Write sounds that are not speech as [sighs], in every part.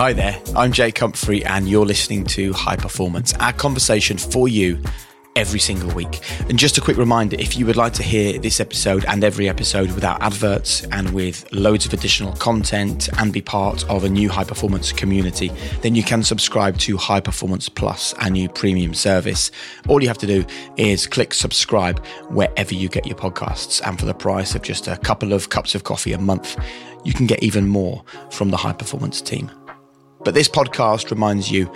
Hi there, I'm Jake Humphrey, and you're listening to High Performance, our conversation for you every single week. And just a quick reminder if you would like to hear this episode and every episode without adverts and with loads of additional content and be part of a new high performance community, then you can subscribe to High Performance Plus, our new premium service. All you have to do is click subscribe wherever you get your podcasts. And for the price of just a couple of cups of coffee a month, you can get even more from the high performance team. But this podcast reminds you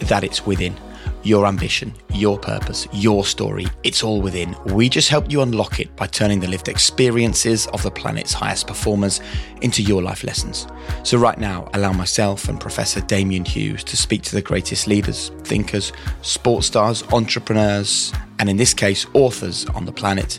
that it's within your ambition, your purpose, your story. It's all within. We just help you unlock it by turning the lived experiences of the planet's highest performers into your life lessons. So, right now, allow myself and Professor Damian Hughes to speak to the greatest leaders, thinkers, sports stars, entrepreneurs, and in this case, authors on the planet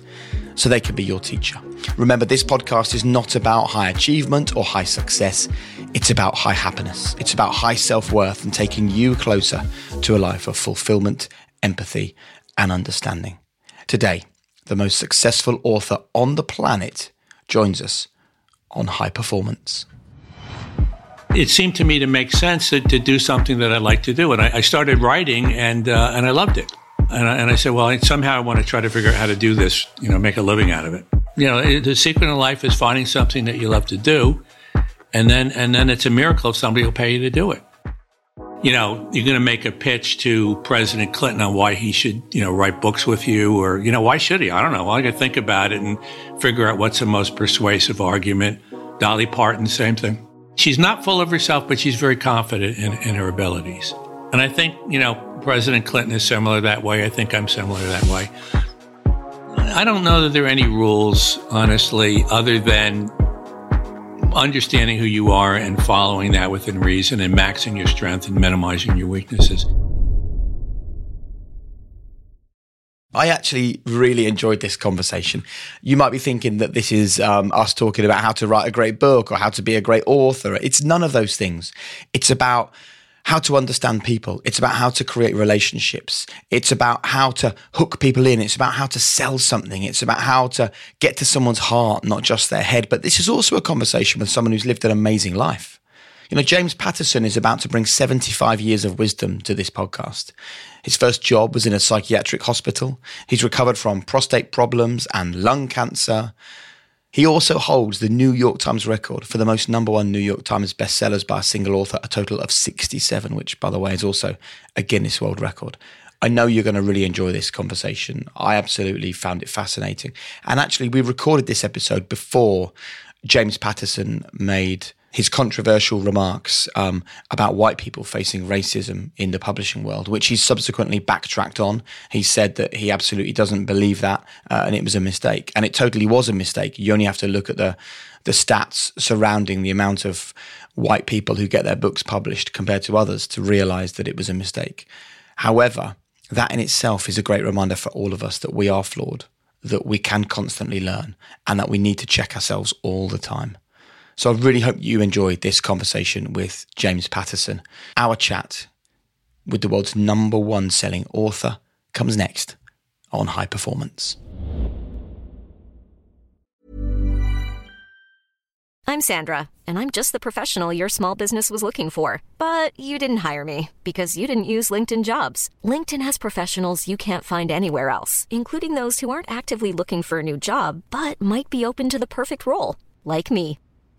so they can be your teacher. Remember, this podcast is not about high achievement or high success. It's about high happiness. It's about high self worth and taking you closer to a life of fulfillment, empathy, and understanding. Today, the most successful author on the planet joins us on high performance. It seemed to me to make sense to, to do something that I like to do, and I, I started writing, and uh, and I loved it. And I, and I said, well, somehow I want to try to figure out how to do this, you know, make a living out of it. You know, the secret in life is finding something that you love to do, and then and then it's a miracle if somebody will pay you to do it. You know, you're going to make a pitch to President Clinton on why he should, you know, write books with you, or you know, why should he? I don't know. I got to think about it and figure out what's the most persuasive argument. Dolly Parton, same thing. She's not full of herself, but she's very confident in, in her abilities. And I think, you know, President Clinton is similar that way. I think I'm similar that way. I don't know that there are any rules, honestly, other than understanding who you are and following that within reason and maxing your strength and minimizing your weaknesses. I actually really enjoyed this conversation. You might be thinking that this is um, us talking about how to write a great book or how to be a great author. It's none of those things. It's about how to understand people. It's about how to create relationships. It's about how to hook people in. It's about how to sell something. It's about how to get to someone's heart, not just their head. But this is also a conversation with someone who's lived an amazing life. You know, James Patterson is about to bring 75 years of wisdom to this podcast. His first job was in a psychiatric hospital. He's recovered from prostate problems and lung cancer. He also holds the New York Times record for the most number one New York Times bestsellers by a single author, a total of 67, which, by the way, is also a Guinness World Record. I know you're going to really enjoy this conversation. I absolutely found it fascinating. And actually, we recorded this episode before James Patterson made his controversial remarks um, about white people facing racism in the publishing world, which he's subsequently backtracked on. He said that he absolutely doesn't believe that, uh, and it was a mistake, and it totally was a mistake. You only have to look at the the stats surrounding the amount of white people who get their books published compared to others to realize that it was a mistake. However, that in itself is a great reminder for all of us that we are flawed, that we can constantly learn, and that we need to check ourselves all the time. So I really hope you enjoyed this conversation with James Patterson. Our chat with the world's number one selling author comes next on High Performance. I'm Sandra, and I'm just the professional your small business was looking for. But you didn't hire me because you didn't use LinkedIn jobs. LinkedIn has professionals you can't find anywhere else, including those who aren't actively looking for a new job but might be open to the perfect role, like me.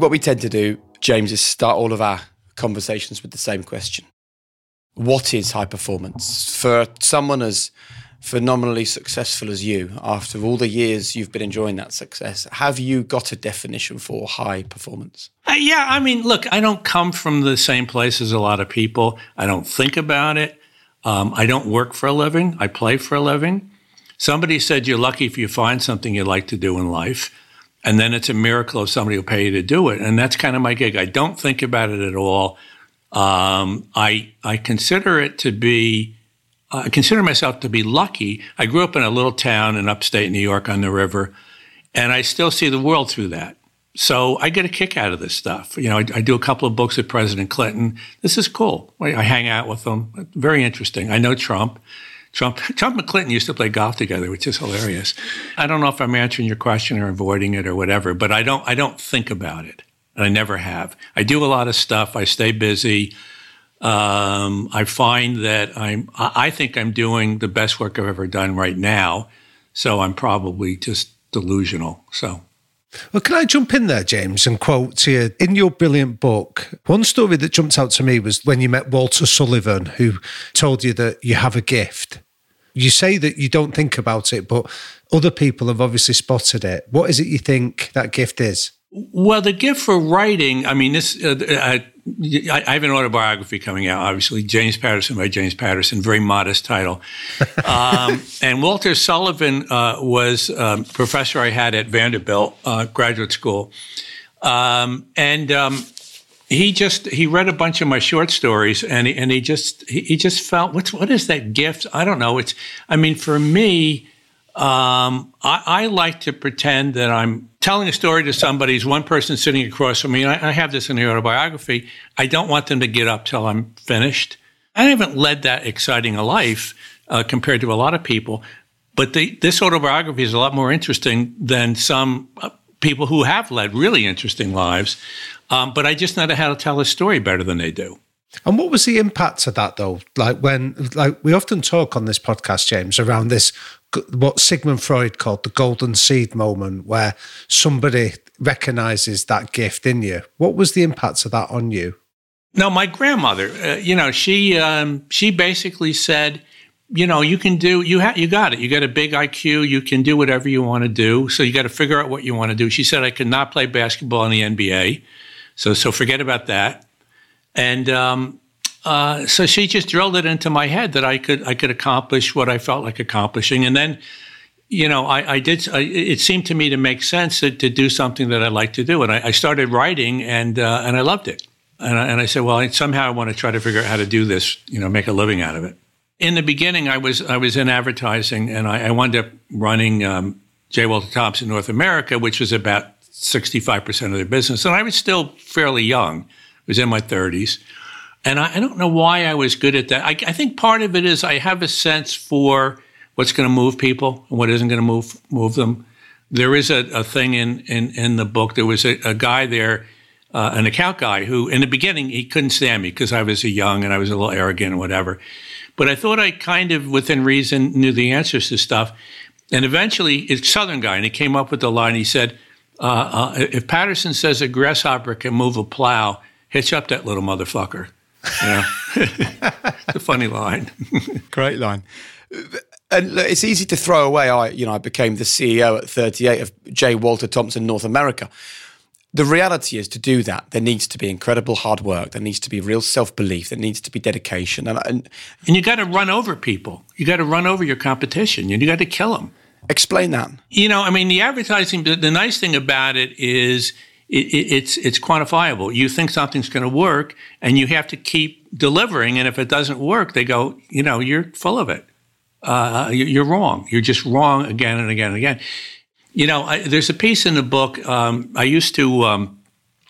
What we tend to do, James, is start all of our conversations with the same question. What is high performance? For someone as phenomenally successful as you, after all the years you've been enjoying that success, have you got a definition for high performance? Uh, yeah, I mean, look, I don't come from the same place as a lot of people. I don't think about it. Um, I don't work for a living. I play for a living. Somebody said you're lucky if you find something you like to do in life. And then it's a miracle if somebody will pay you to do it. And that's kind of my gig. I don't think about it at all. Um, I I consider it to be I consider myself to be lucky. I grew up in a little town in upstate New York on the river, and I still see the world through that. So I get a kick out of this stuff. You know, I, I do a couple of books with President Clinton. This is cool. I, I hang out with them. Very interesting. I know Trump. Trump, Trump and Clinton used to play golf together, which is hilarious. I don't know if I'm answering your question or avoiding it or whatever, but I don't. I don't think about it, and I never have. I do a lot of stuff. I stay busy. Um, I find that I'm, I think I'm doing the best work I've ever done right now. So I'm probably just delusional. So. Well, can I jump in there, James, and quote to you? In your brilliant book, one story that jumped out to me was when you met Walter Sullivan, who told you that you have a gift. You say that you don't think about it, but other people have obviously spotted it. What is it you think that gift is? Well, the gift for writing, I mean, this, uh, I, I, have an autobiography coming out, obviously, James Patterson by James Patterson, very modest title. [laughs] um, and Walter Sullivan uh, was a um, professor I had at Vanderbilt uh, Graduate School. Um, and um, he just he read a bunch of my short stories and he, and he just he, he just felt what's what is that gift I don't know it's I mean for me um, I, I, like to pretend that I'm telling a story to somebody. Who's one person sitting across from me. I, I, have this in the autobiography. I don't want them to get up till I'm finished. I haven't led that exciting a life uh, compared to a lot of people, but this autobiography is a lot more interesting than some uh, people who have led really interesting lives. Um, but I just know how to tell a story better than they do. And what was the impact of that though? Like when, like we often talk on this podcast, James, around this, what Sigmund Freud called the golden seed moment, where somebody recognizes that gift in you. What was the impact of that on you? No, my grandmother, uh, you know, she, um, she basically said, you know, you can do, you ha- you got it. You got a big IQ. You can do whatever you want to do. So you got to figure out what you want to do. She said, I could not play basketball in the NBA. So, so forget about that. And um, uh, so she just drilled it into my head that I could I could accomplish what I felt like accomplishing. And then, you know, I, I did. I, it seemed to me to make sense to, to do something that I like to do, and I, I started writing, and uh, and I loved it. And I, and I said, well, somehow I want to try to figure out how to do this. You know, make a living out of it. In the beginning, I was I was in advertising, and I, I wound up running um, J. Walter Thompson North America, which was about sixty five percent of their business, and I was still fairly young was in my 30s. And I, I, don't know why I was good at that. I, I, think part of it is I have a sense for what's going to move people and what isn't going to move move them. There is a, a thing in, in, in the book. There was a, a guy there, uh, an account guy, who in the beginning he couldn't stand me because I was a young and I was a little arrogant and whatever. But I thought I kind of, within reason, knew the answers to stuff. And eventually, it's Southern guy, and he came up with the line. He said, uh, uh, "If Patterson says a grasshopper can move a plow." Hitch up that little motherfucker. Yeah, it's a funny line. [laughs] Great line. And it's easy to throw away. I, you know, I became the CEO at 38 of J. Walter Thompson North America. The reality is to do that, there needs to be incredible hard work. There needs to be real self belief. There needs to be dedication. And, and, and you got to run over people. You got to run over your competition. And you got to kill them. Explain that. You know, I mean, the advertising, the nice thing about it is it, it's it's quantifiable. You think something's going to work, and you have to keep delivering. And if it doesn't work, they go, you know, you're full of it. Uh, you're wrong. You're just wrong again and again and again. You know, I, there's a piece in the book. Um, I used to um,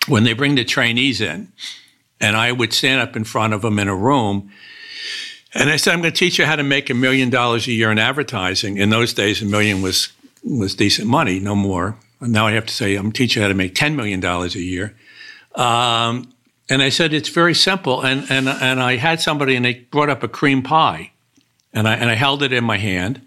when they bring the trainees in, and I would stand up in front of them in a room. And I said, I'm going to teach you how to make a million dollars a year in advertising. In those days, a million was was decent money, no more now I have to say I'm teaching how to make $10 million a year. Um, and I said, it's very simple. And, and, and I had somebody and they brought up a cream pie and I, and I held it in my hand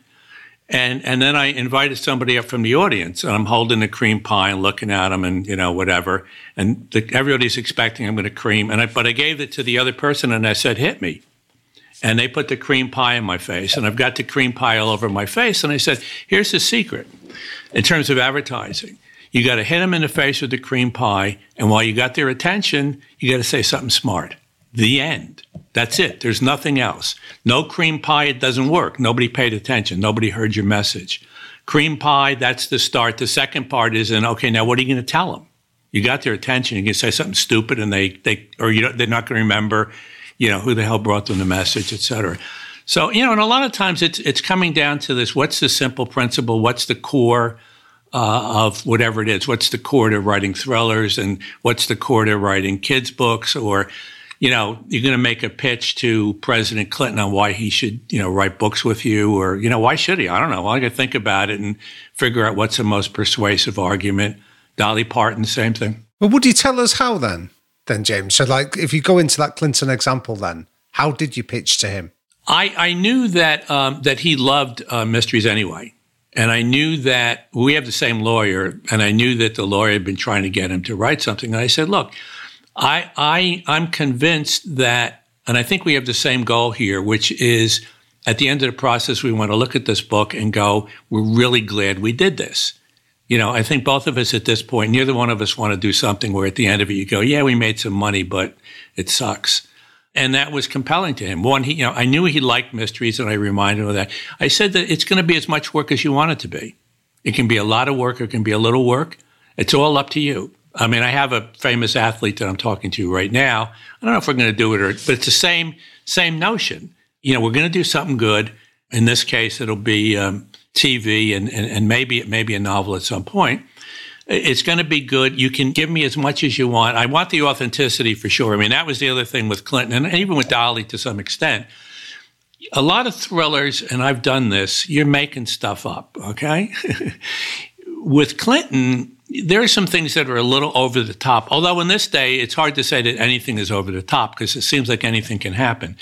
And and then I invited somebody up from the audience, and I'm holding the cream pie and looking at them, and you know whatever. And the, everybody's expecting I'm going to cream, and I, but I gave it to the other person, and I said, "Hit me." And they put the cream pie in my face, and I've got the cream pie all over my face. And I said, "Here's the secret, in terms of advertising: you got to hit them in the face with the cream pie, and while you got their attention, you got to say something smart." The end. That's it. There's nothing else. No cream pie, it doesn't work. Nobody paid attention. Nobody heard your message. Cream pie, that's the start. The second part is, and okay, now what are you going to tell them? You got their attention. You can say something stupid, and they they or you they're not going to remember, you know, who the hell brought them the message, et cetera. So you know, and a lot of times it's it's coming down to this: what's the simple principle? What's the core? Uh, of whatever it is, what's the core to writing thrillers, and what's the core to writing kids' books, or you know, you're going to make a pitch to President Clinton on why he should, you know, write books with you, or you know, why should he? I don't know. I got to think about it and figure out what's the most persuasive argument. Dolly Parton, same thing. Well, would you tell us how then, then James? So, like, if you go into that Clinton example, then how did you pitch to him? I, I knew that um, that he loved uh, mysteries anyway. And I knew that we have the same lawyer, and I knew that the lawyer had been trying to get him to write something. And I said, look, I, I, I'm convinced that, and I think we have the same goal here, which is at the end of the process, we want to look at this book and go, we're really glad we did this. You know, I think both of us at this point, neither one of us want to do something where at the end of it you go, yeah, we made some money, but it sucks. And that was compelling to him. One, he, you know, I knew he liked mysteries, and I reminded him of that. I said that it's going to be as much work as you want it to be. It can be a lot of work, or it can be a little work. It's all up to you. I mean, I have a famous athlete that I'm talking to right now. I don't know if we're going to do it or, but it's the same same notion. You know, we're going to do something good. In this case, it'll be um, TV and, and, and maybe it may be a novel at some point. It's going to be good. You can give me as much as you want. I want the authenticity for sure. I mean, that was the other thing with Clinton and even with Dolly to some extent. A lot of thrillers, and I've done this, you're making stuff up, okay? [laughs] with Clinton, there are some things that are a little over the top. Although in this day, it's hard to say that anything is over the top because it seems like anything can happen.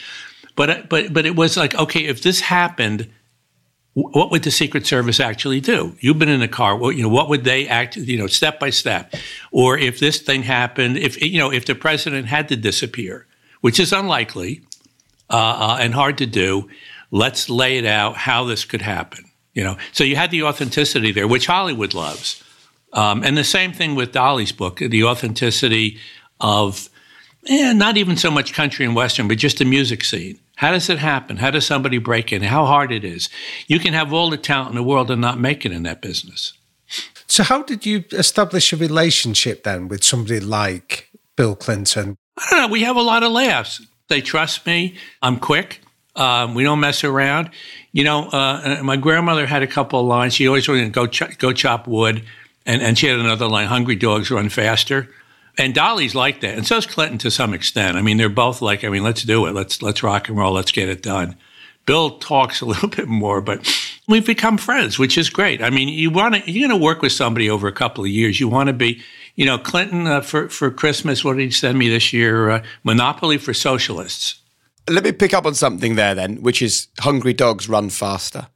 But but but it was like okay, if this happened, what would the Secret Service actually do? You've been in a car. Well, you know what would they act? You know, step by step. Or if this thing happened, if you know, if the president had to disappear, which is unlikely uh, uh, and hard to do, let's lay it out how this could happen. You know, so you had the authenticity there, which Hollywood loves. Um, and the same thing with Dolly's book, the authenticity of eh, not even so much country and western, but just the music scene. How does it happen? How does somebody break in? How hard it is? You can have all the talent in the world and not make it in that business. So, how did you establish a relationship then with somebody like Bill Clinton? I don't know. We have a lot of laughs. They trust me. I'm quick. Um, we don't mess around. You know, uh, my grandmother had a couple of lines. She always wanted to go ch- go chop wood. And, and she had another line, hungry dogs run faster. And Dolly's like that. And so is Clinton to some extent. I mean, they're both like, I mean, let's do it. Let's, let's rock and roll. Let's get it done. Bill talks a [laughs] little bit more, but we've become friends, which is great. I mean, you want to, you're going to work with somebody over a couple of years. You want to be, you know, Clinton uh, for, for Christmas, what did he send me this year? Uh, Monopoly for Socialists. Let me pick up on something there then, which is hungry dogs run faster.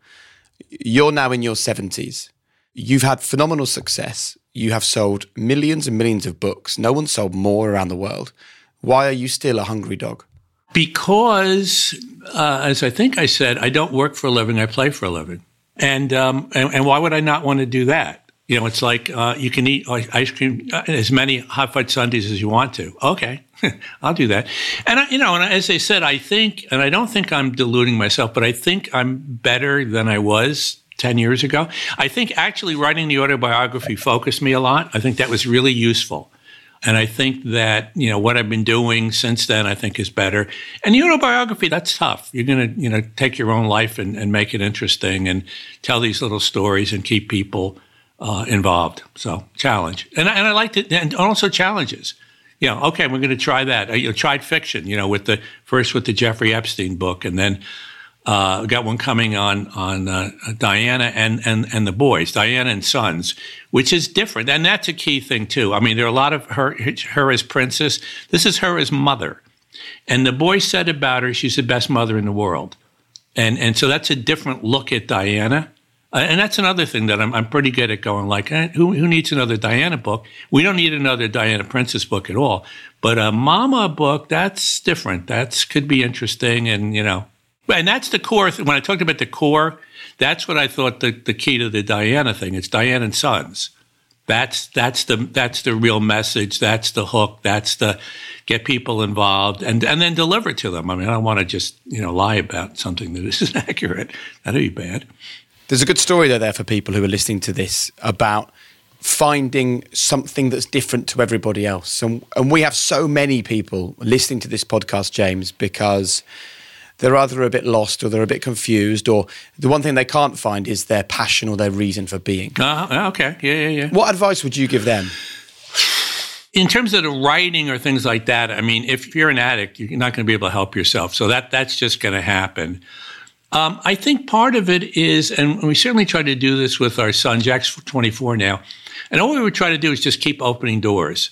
You're now in your 70s. You've had phenomenal success. You have sold millions and millions of books. No one sold more around the world. Why are you still a hungry dog? Because, uh, as I think I said, I don't work for a living, I play for a living. And, um, and, and, why would I not want to do that? You know, it's like uh, you can eat ice cream, uh, as many hot fudge sundaes as you want to. Okay, [laughs] I'll do that. And, I, you know, and as I said, I think, and I don't think I'm deluding myself, but I think I'm better than I was 10 years ago. I think actually writing the autobiography focused me a lot. I think that was really useful. And I think that, you know, what I've been doing since then, I think is better. And the autobiography, that's tough. You're going to, you know, take your own life and, and, make it interesting and tell these little stories and keep people uh, involved. So challenge. And, and I liked it. And also challenges. You know, okay, we're going to try that. You know, tried fiction, you know, with the first with the Jeffrey Epstein book and then uh, got one coming on on uh, Diana and, and and the boys, Diana and Sons, which is different, and that's a key thing too. I mean, there are a lot of her her as princess. This is her as mother, and the boys said about her, she's the best mother in the world, and and so that's a different look at Diana. Uh, and that's another thing that I'm, I'm pretty good at going like, eh, who, who needs another Diana book? We don't need another Diana Princess book at all. But a Mama book, that's different. That's could be interesting. And, you know, and that's the core. Th- when I talked about the core, that's what I thought the, the key to the Diana thing. It's Diana and Sons. That's that's the that's the real message. That's the hook. That's the get people involved and and then deliver to them. I mean, I don't want to just you know lie about something that [laughs] isn't accurate. That'd be bad. There's a good story though there for people who are listening to this about finding something that's different to everybody else. And, and we have so many people listening to this podcast, James, because they're either a bit lost or they're a bit confused, or the one thing they can't find is their passion or their reason for being. Uh, okay. Yeah, yeah, yeah. What advice would you give them? in terms of the writing or things like that, I mean, if you're an addict, you're not going to be able to help yourself. So that that's just going to happen. Um, I think part of it is, and we certainly try to do this with our son. Jack's 24 now, and all we would try to do is just keep opening doors,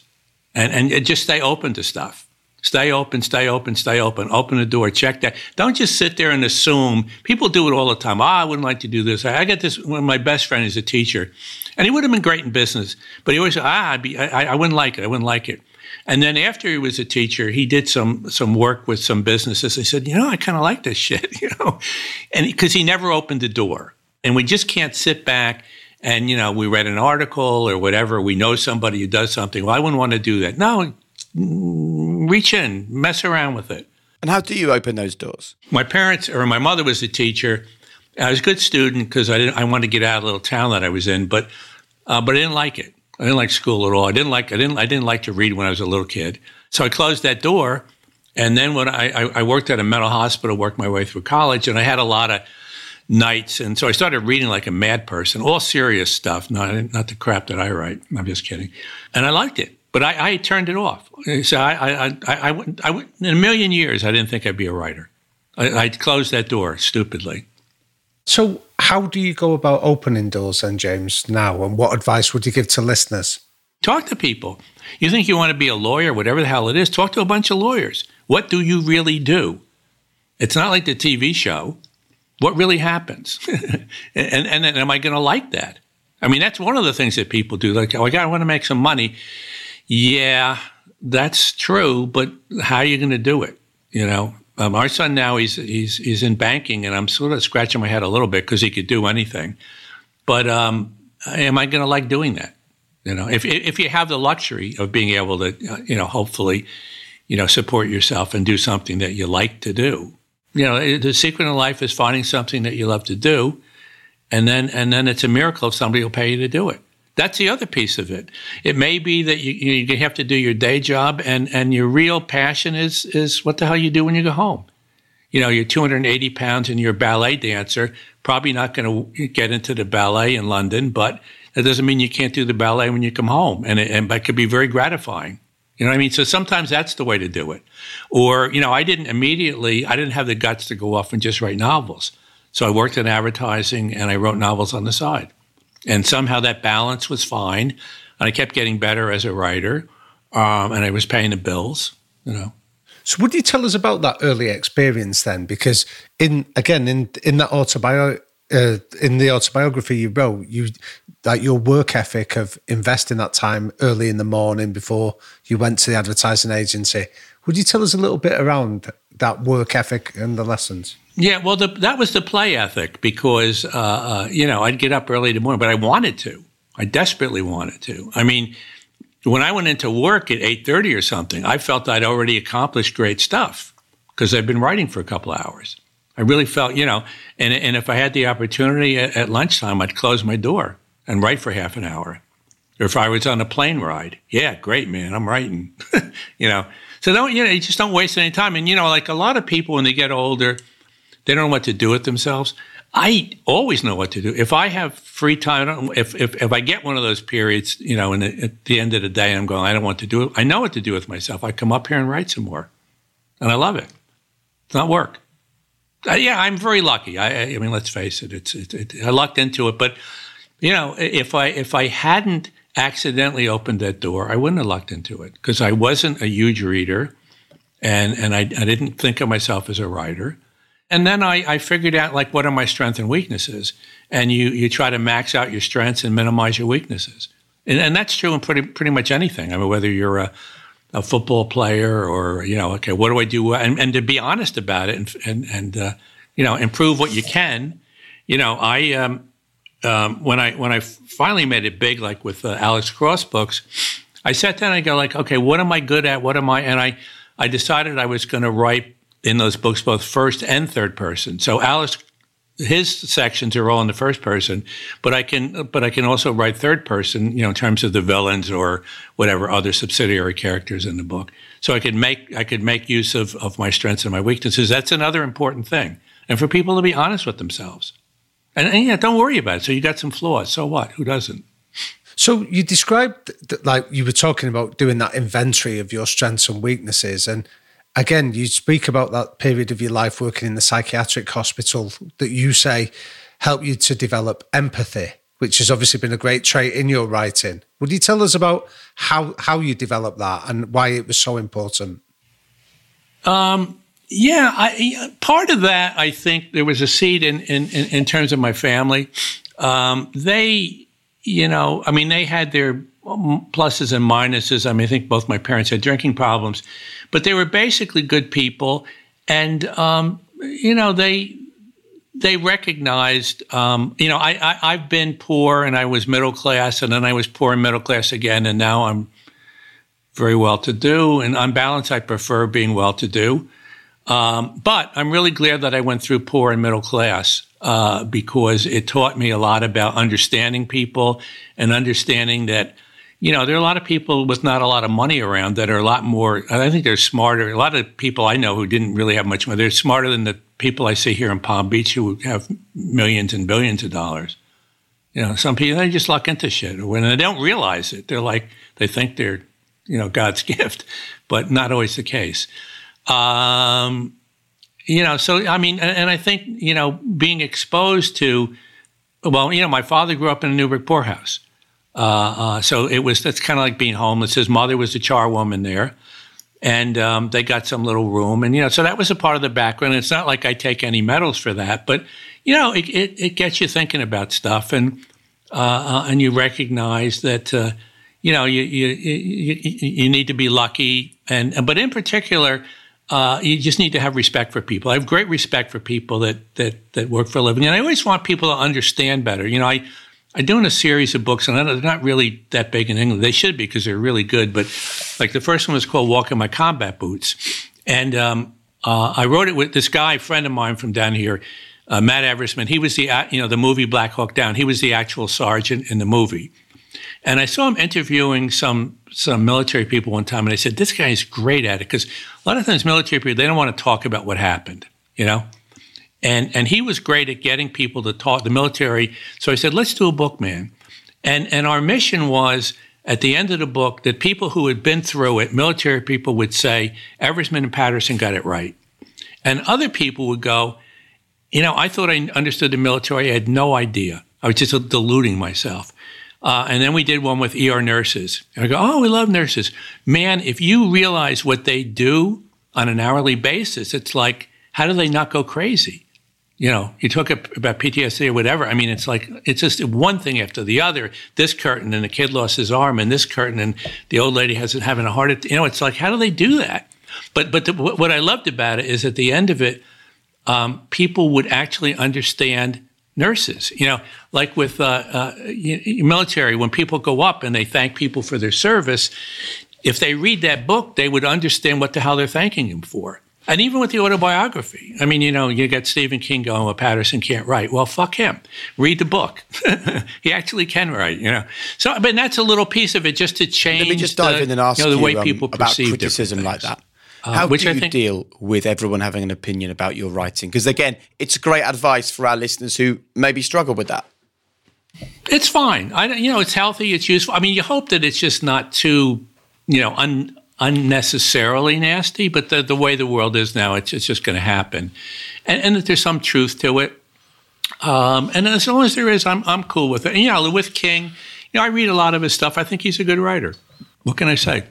and and just stay open to stuff. Stay open, stay open, stay open. Open the door, check that. Don't just sit there and assume. People do it all the time. Oh, I wouldn't like to do this. I got this. One of my best friend is a teacher, and he would have been great in business, but he always said, ah, be, I, I wouldn't like it. I wouldn't like it. And then after he was a teacher, he did some some work with some businesses. He said, you know, I kind of like this shit, [laughs] you know, and because he never opened the door, and we just can't sit back and you know we read an article or whatever. We know somebody who does something. Well, I wouldn't want to do that. No, reach in, mess around with it. And how do you open those doors? My parents or my mother was a teacher. I was a good student because I didn't. I wanted to get out of the little town that I was in, but uh, but I didn't like it. I didn't like school at all. I didn't like. I didn't. I didn't like to read when I was a little kid. So I closed that door. And then when I, I, I worked at a mental hospital, worked my way through college, and I had a lot of nights, and so I started reading like a mad person, all serious stuff, not not the crap that I write. I'm just kidding, and I liked it. But I, I turned it off. So I, I, I, I, I, in a million years, I didn't think I'd be a writer. I, I closed that door stupidly. So, how do you go about opening doors then, James, now? And what advice would you give to listeners? Talk to people. You think you want to be a lawyer, whatever the hell it is, talk to a bunch of lawyers. What do you really do? It's not like the TV show. What really happens? [laughs] and, and, and am I going to like that? I mean, that's one of the things that people do. Like, oh, I want to make some money. Yeah, that's true, but how are you going to do it? You know, um, our son now he's he's he's in banking, and I'm sort of scratching my head a little bit because he could do anything. But um, am I going to like doing that? You know, if if you have the luxury of being able to, uh, you know, hopefully, you know, support yourself and do something that you like to do. You know, the secret in life is finding something that you love to do, and then and then it's a miracle if somebody will pay you to do it. That's the other piece of it. It may be that you, you have to do your day job, and, and your real passion is is what the hell you do when you go home. You know, you're 280 pounds and you're a ballet dancer. Probably not going to get into the ballet in London, but that doesn't mean you can't do the ballet when you come home, and it, and that could be very gratifying. You know what I mean? So sometimes that's the way to do it. Or, you know, I didn't immediately, I didn't have the guts to go off and just write novels. So I worked in advertising and I wrote novels on the side. And somehow that balance was fine. And I kept getting better as a writer. Um, and I was paying the bills, you know. So would you tell us about that early experience then? Because in again in in that autobiography uh, in the autobiography you wrote, you that your work ethic of investing that time early in the morning before you went to the advertising agency. Would you tell us a little bit around that work ethic and the lessons? Yeah, well, the, that was the play ethic because uh, uh, you know I'd get up early in the morning, but I wanted to. I desperately wanted to. I mean, when I went into work at eight thirty or something, I felt I'd already accomplished great stuff because I'd been writing for a couple hours. I really felt, you know, and and if I had the opportunity at, at lunchtime, I'd close my door and write for half an hour. Or if I was on a plane ride, yeah, great, man, I'm writing. [laughs] you know, so don't you know, you just don't waste any time. And you know, like a lot of people when they get older they don't know what to do with themselves. I always know what to do. If I have free time, if, if, if I get one of those periods, you know, and at the end of the day, I'm going, I don't want to do it. I know what to do with myself. I come up here and write some more. And I love it. It's not work. Uh, yeah, I'm very lucky. I, I mean, let's face it, it's, it, it, I lucked into it. But, you know, if I, if I hadn't accidentally opened that door, I wouldn't have lucked into it because I wasn't a huge reader and, and I, I didn't think of myself as a writer. And then I, I figured out like what are my strengths and weaknesses, and you you try to max out your strengths and minimize your weaknesses, and, and that's true in pretty pretty much anything. I mean, whether you're a a football player or you know, okay, what do I do? And, and to be honest about it, and and, and uh, you know, improve what you can. You know, I um, um, when I when I finally made it big, like with uh, Alex Cross books, I sat down and I go like, okay, what am I good at? What am I? And I I decided I was going to write in those books both first and third person. So Alex his sections are all in the first person, but I can but I can also write third person, you know, in terms of the villains or whatever other subsidiary characters in the book. So I could make I could make use of, of my strengths and my weaknesses. That's another important thing. And for people to be honest with themselves. And, and yeah, don't worry about it. So you got some flaws. So what? Who doesn't? So you described that, like you were talking about doing that inventory of your strengths and weaknesses and again, you speak about that period of your life working in the psychiatric hospital that you say helped you to develop empathy, which has obviously been a great trait in your writing. Would you tell us about how how you developed that and why it was so important? Um, yeah, I, part of that, I think there was a seed in in, in terms of my family. Um, they, you know, I mean, they had their pluses and minuses. I mean, I think both my parents had drinking problems, but they were basically good people, and um, you know they they recognized. Um, you know, I, I have been poor and I was middle class, and then I was poor and middle class again, and now I'm very well to do. And on balance, I prefer being well to do. Um, but I'm really glad that I went through poor and middle class uh, because it taught me a lot about understanding people and understanding that you know, there are a lot of people with not a lot of money around that are a lot more, I think they're smarter. A lot of people I know who didn't really have much money, they're smarter than the people I see here in Palm Beach who have millions and billions of dollars. You know, some people, they just luck into shit. When they don't realize it, they're like, they think they're, you know, God's [laughs] gift, but not always the case. Um, you know, so, I mean, and, and I think, you know, being exposed to, well, you know, my father grew up in a Newburgh poorhouse. Uh, uh, so it was that's kind of like being homeless. His mother was a charwoman there, and um, they got some little room, and you know, so that was a part of the background. It's not like I take any medals for that, but you know, it, it, it gets you thinking about stuff, and uh, uh and you recognize that uh, you know you, you you you need to be lucky, and but in particular. Uh, you just need to have respect for people. I have great respect for people that that that work for a living, and I always want people to understand better. You know, I I'm doing a series of books, and they're not really that big in England. They should be because they're really good. But like the first one was called "Walk in My Combat Boots," and um, uh, I wrote it with this guy, friend of mine from down here, uh, Matt Eversmann. He was the you know the movie Black Hawk Down. He was the actual sergeant in the movie, and I saw him interviewing some some military people one time, and I said, "This guy is great at it," because a lot of times military people they don't want to talk about what happened, you know. And, and he was great at getting people to talk, the military. So I said, let's do a book, man. And, and our mission was at the end of the book that people who had been through it, military people would say, Eversmann and Patterson got it right. And other people would go, you know, I thought I understood the military. I had no idea. I was just deluding myself. Uh, and then we did one with ER nurses. And I go, oh, we love nurses. Man, if you realize what they do on an hourly basis, it's like, how do they not go crazy? you know, you talk about PTSD or whatever. I mean, it's like it's just one thing after the other. This curtain and the kid lost his arm, and this curtain and the old lady has having a heart attack. You know, it's like how do they do that? But but the, what I loved about it is at the end of it, um, people would actually understand nurses. You know, like with uh, uh, military, when people go up and they thank people for their service, if they read that book, they would understand what the hell they're thanking them for. And even with the autobiography, I mean, you know, you get Stephen King going, well, Patterson can't write. Well, fuck him. Read the book. [laughs] he actually can write, you know. So, I mean, that's a little piece of it just to change Let me just dive the, in and ask you know, the way you, um, people about perceive criticism like that. Uh, How do you think, deal with everyone having an opinion about your writing? Because again, it's great advice for our listeners who maybe struggle with that. It's fine. I, you know, it's healthy. It's useful. I mean, you hope that it's just not too, you know, un, unnecessarily nasty, but the, the way the world is now, it's, it's just going to happen. And, and that there's some truth to it. Um, and as long as there is, I'm, I'm cool with it. And, you know, with King, you know, I read a lot of his stuff. I think he's a good writer. What can I say?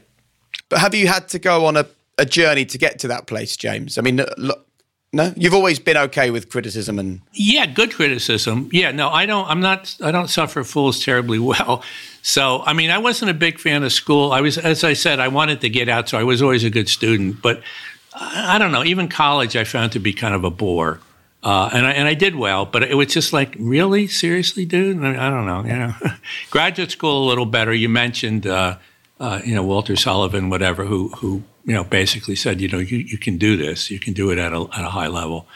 But have you had to go on a, a journey to get to that place, James? I mean, look, No, you've always been okay with criticism and yeah, good criticism. Yeah, no, I don't. I'm not. I don't suffer fools terribly [laughs] well. So, I mean, I wasn't a big fan of school. I was, as I said, I wanted to get out, so I was always a good student. But I, I don't know. Even college, I found to be kind of a bore. Uh, and I and I did well, but it was just like, really, seriously, dude. I, I don't know. You know, [laughs] graduate school a little better. You mentioned, uh, uh, you know, Walter Sullivan, whatever, who who you know, basically said, you know, you, you can do this. You can do it at a, at a high level.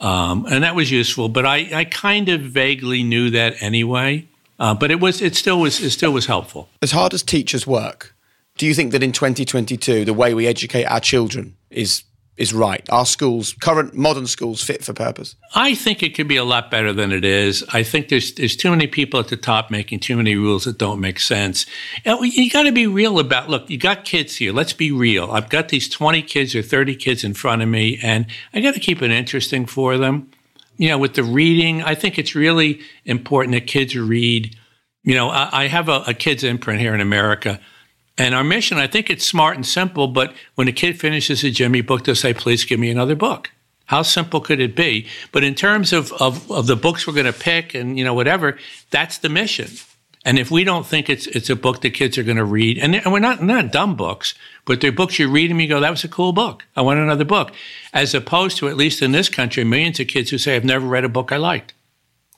Um, and that was useful, but I, I kind of vaguely knew that anyway. Uh, but it was it still was it still was helpful. As hard as teachers work, do you think that in 2022 the way we educate our children is is right? Our schools, current modern schools, fit for purpose? I think it could be a lot better than it is. I think there's there's too many people at the top making too many rules that don't make sense. You got to be real about. Look, you got kids here. Let's be real. I've got these 20 kids or 30 kids in front of me, and I got to keep it interesting for them. You know, with the reading, I think it's really important that kids read. You know, I, I have a, a kids imprint here in America and our mission, I think it's smart and simple, but when a kid finishes a Jimmy book, they'll say, please give me another book. How simple could it be? But in terms of, of, of the books we're going to pick and, you know, whatever, that's the mission. And if we don't think it's it's a book that kids are going to read, and, and we're not not dumb books, but they're books you read and you go, that was a cool book. I want another book. As opposed to, at least in this country, millions of kids who say, I've never read a book I liked.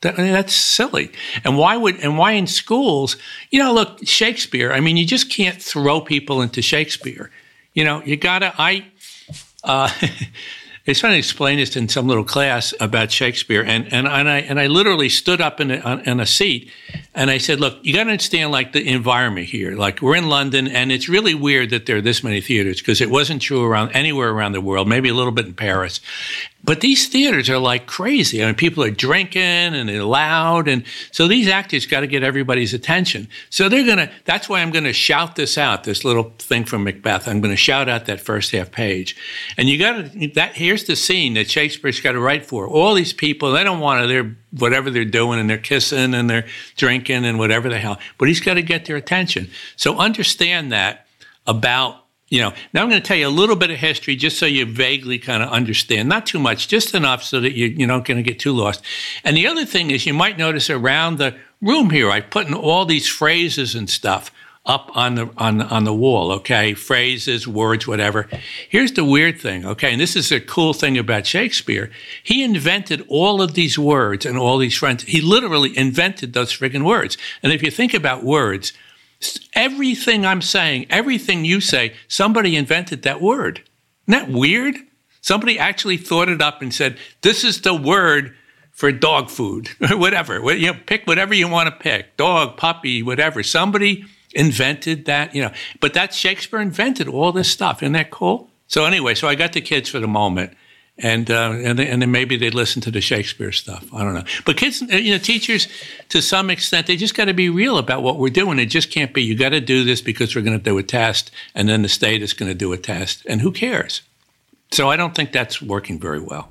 That, I mean, that's silly. And why would and why in schools? You know, look, Shakespeare. I mean, you just can't throw people into Shakespeare. You know, you gotta. I. Uh, [laughs] I was trying to explain this in some little class about Shakespeare, and, and, and I and I literally stood up in a, in a seat, and I said, "Look, you got to understand like the environment here. Like we're in London, and it's really weird that there are this many theaters because it wasn't true around anywhere around the world. Maybe a little bit in Paris, but these theaters are like crazy. I mean, people are drinking and they're loud. And so these actors got to get everybody's attention. So they're going to, that's why I'm going to shout this out, this little thing from Macbeth. I'm going to shout out that first half page. And you got to, that, here's the scene that Shakespeare's got to write for. All these people, they don't want to, they're, whatever they're doing and they're kissing and they're drinking and whatever the hell, but he's got to get their attention. So understand that about you know, now I'm going to tell you a little bit of history just so you vaguely kind of understand. Not too much, just enough so that you, you're not going to get too lost. And the other thing is, you might notice around the room here, I put in all these phrases and stuff up on the on on the wall. Okay, phrases, words, whatever. Here's the weird thing. Okay, and this is a cool thing about Shakespeare. He invented all of these words and all these friends. He literally invented those friggin' words. And if you think about words Everything I'm saying, everything you say, somebody invented that word. Isn't that weird? Somebody actually thought it up and said, this is the word for dog food, or [laughs] whatever. You know, pick whatever you want to pick, dog, puppy, whatever. Somebody invented that, you know. But that Shakespeare invented all this stuff. Isn't that cool? So anyway, so I got the kids for the moment and uh, and, and then maybe they listen to the Shakespeare stuff. I don't know. But kids, uh, you know, teachers to some extent, they just got to be real about what we're doing. It just can't be you got to do this because we're going to do a test, and then the state is going to do a test, and who cares? So I don't think that's working very well.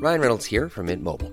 Ryan Reynolds here from Mint Mobile.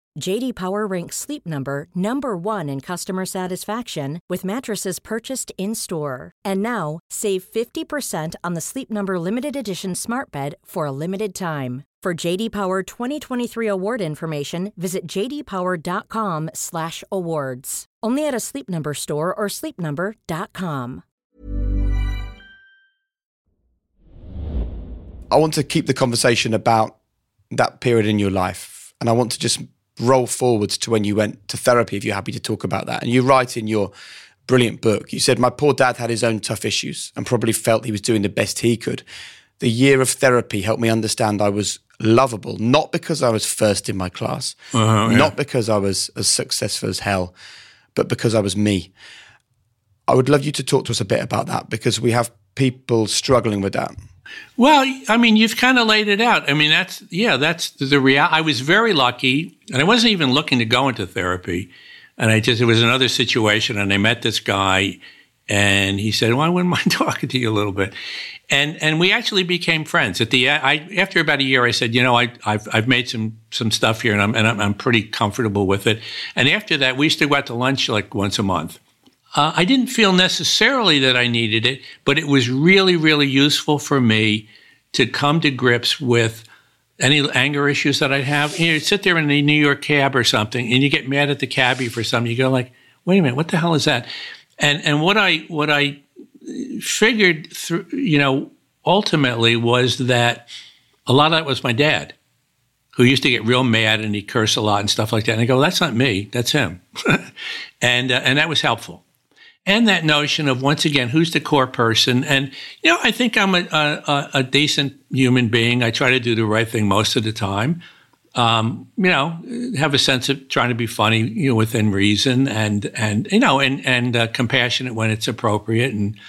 JD Power ranks Sleep Number number 1 in customer satisfaction with mattresses purchased in-store. And now, save 50% on the Sleep Number limited edition Smart Bed for a limited time. For JD Power 2023 award information, visit jdpower.com/awards. Only at a Sleep Number store or sleepnumber.com. I want to keep the conversation about that period in your life, and I want to just roll forwards to when you went to therapy, if you're happy to talk about that. And you write in your brilliant book, you said, My poor dad had his own tough issues and probably felt he was doing the best he could. The year of therapy helped me understand I was lovable, not because I was first in my class, Uh-huh, yeah. not because I was as successful as hell, but because I was me. I would love you to talk to us a bit about that because we have people struggling with that. Well, I mean, you've kind of laid it out. I mean, that's yeah, that's the real. I was very lucky, and I wasn't even looking to go into therapy. And I just it was another situation, and I met this guy, and he said, "Well, I wouldn't [laughs] mind talking to you a little bit," and and we actually became friends. At the I after about a year, I said, "You know, I I've I've made some some stuff here, and I'm and I'm, I'm pretty comfortable with it." And after that, we used to go out to lunch like once a month. Uh, I didn't feel necessarily that I needed it, but it was really, really useful for me to come to grips with any anger issues that I'd have. You know, sit there in a New York cab or something, and you get mad at the cabbie for something. You go like, "Wait a minute, what the hell is that?" And and what I what I figured through, you know, ultimately was that a lot of that was my dad who used to get real mad and he cursed a lot and stuff like that. And I go, that's not me, that's him. [laughs] and, uh, and that was helpful. And that notion of, once again, who's the core person? And, you know, I think I'm a, a, a decent human being. I try to do the right thing most of the time. Um, you know, have a sense of trying to be funny, you know, within reason and, and, you know, and, and uh, compassionate when it's appropriate. And, you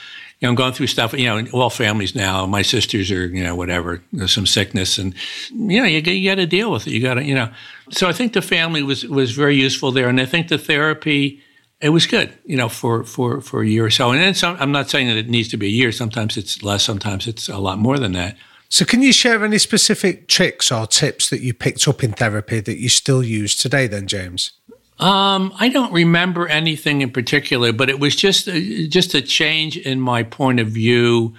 know, I'm going through stuff, you know, all families now, my sisters are, you know, whatever, there's some sickness and, you know, you, you got to deal with it. You got to, you know, so I think the family was, was very useful there. And I think the therapy, it was good, you know, for, for, for a year or so. And then some, I'm not saying that it needs to be a year. Sometimes it's less, sometimes it's a lot more than that. So, can you share any specific tricks or tips that you picked up in therapy that you still use today, then, James? Um, I don't remember anything in particular, but it was just a, just a change in my point of view,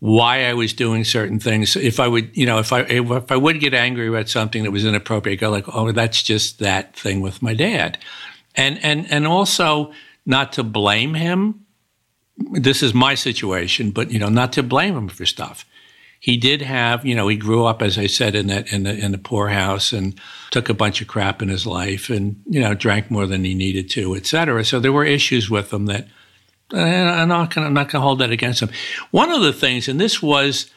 why I was doing certain things. If I would, you know, if I if I would get angry about something that was inappropriate, I'd go like, oh, that's just that thing with my dad, and and and also not to blame him. This is my situation, but you know, not to blame him for stuff he did have, you know, he grew up, as I said, in that in the in the poorhouse and took a bunch of crap in his life, and you know, drank more than he needed to, et cetera. So there were issues with him that, and I'm not gonna I'm not gonna hold that against him. One of the things, and this was,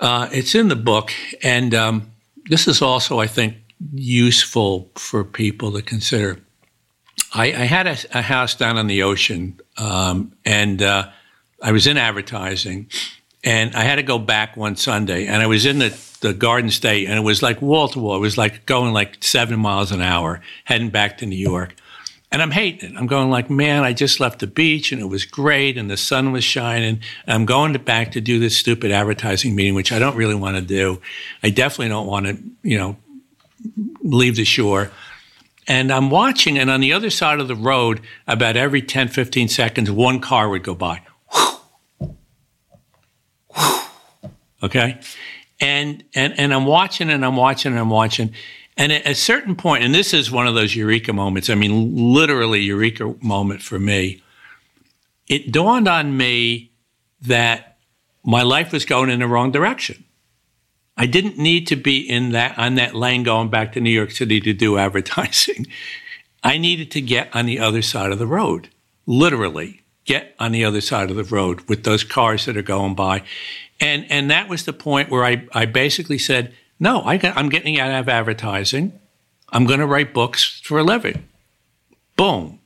uh, it's in the book, and um, this is also, I think, useful for people to consider. I, I had a, a, house down on the ocean, um, and uh, I was in advertising and I had to go back one Sunday, and I was in the, the Garden State, and it was like wall to wall. It was like going like seven miles an hour, heading back to New York. And I'm hating it. I'm going like, man, I just left the beach and it was great and the sun was shining. I'm going to back to do this stupid advertising meeting, which I don't really want to do. I definitely don't want to, you know, leave the shore. And I'm watching, and on the other side of the road, about every 10, 15 seconds, one car would go by. [sighs] Okay. And, and, and I'm watching and I'm watching and I'm watching. And at a certain point, and this is one of those eureka moments, I mean, literally eureka moment for me, it dawned on me that my life was going in the wrong direction. I didn't need to be in that on that lane going back to New York City to do [laughs] advertising. I needed to get on the other side of the road, literally get on the other side of the road with those cars that are going by. And, and that was the point where I, I basically said, no, I, am getting out of advertising. I'm going to write books for a living. Boom.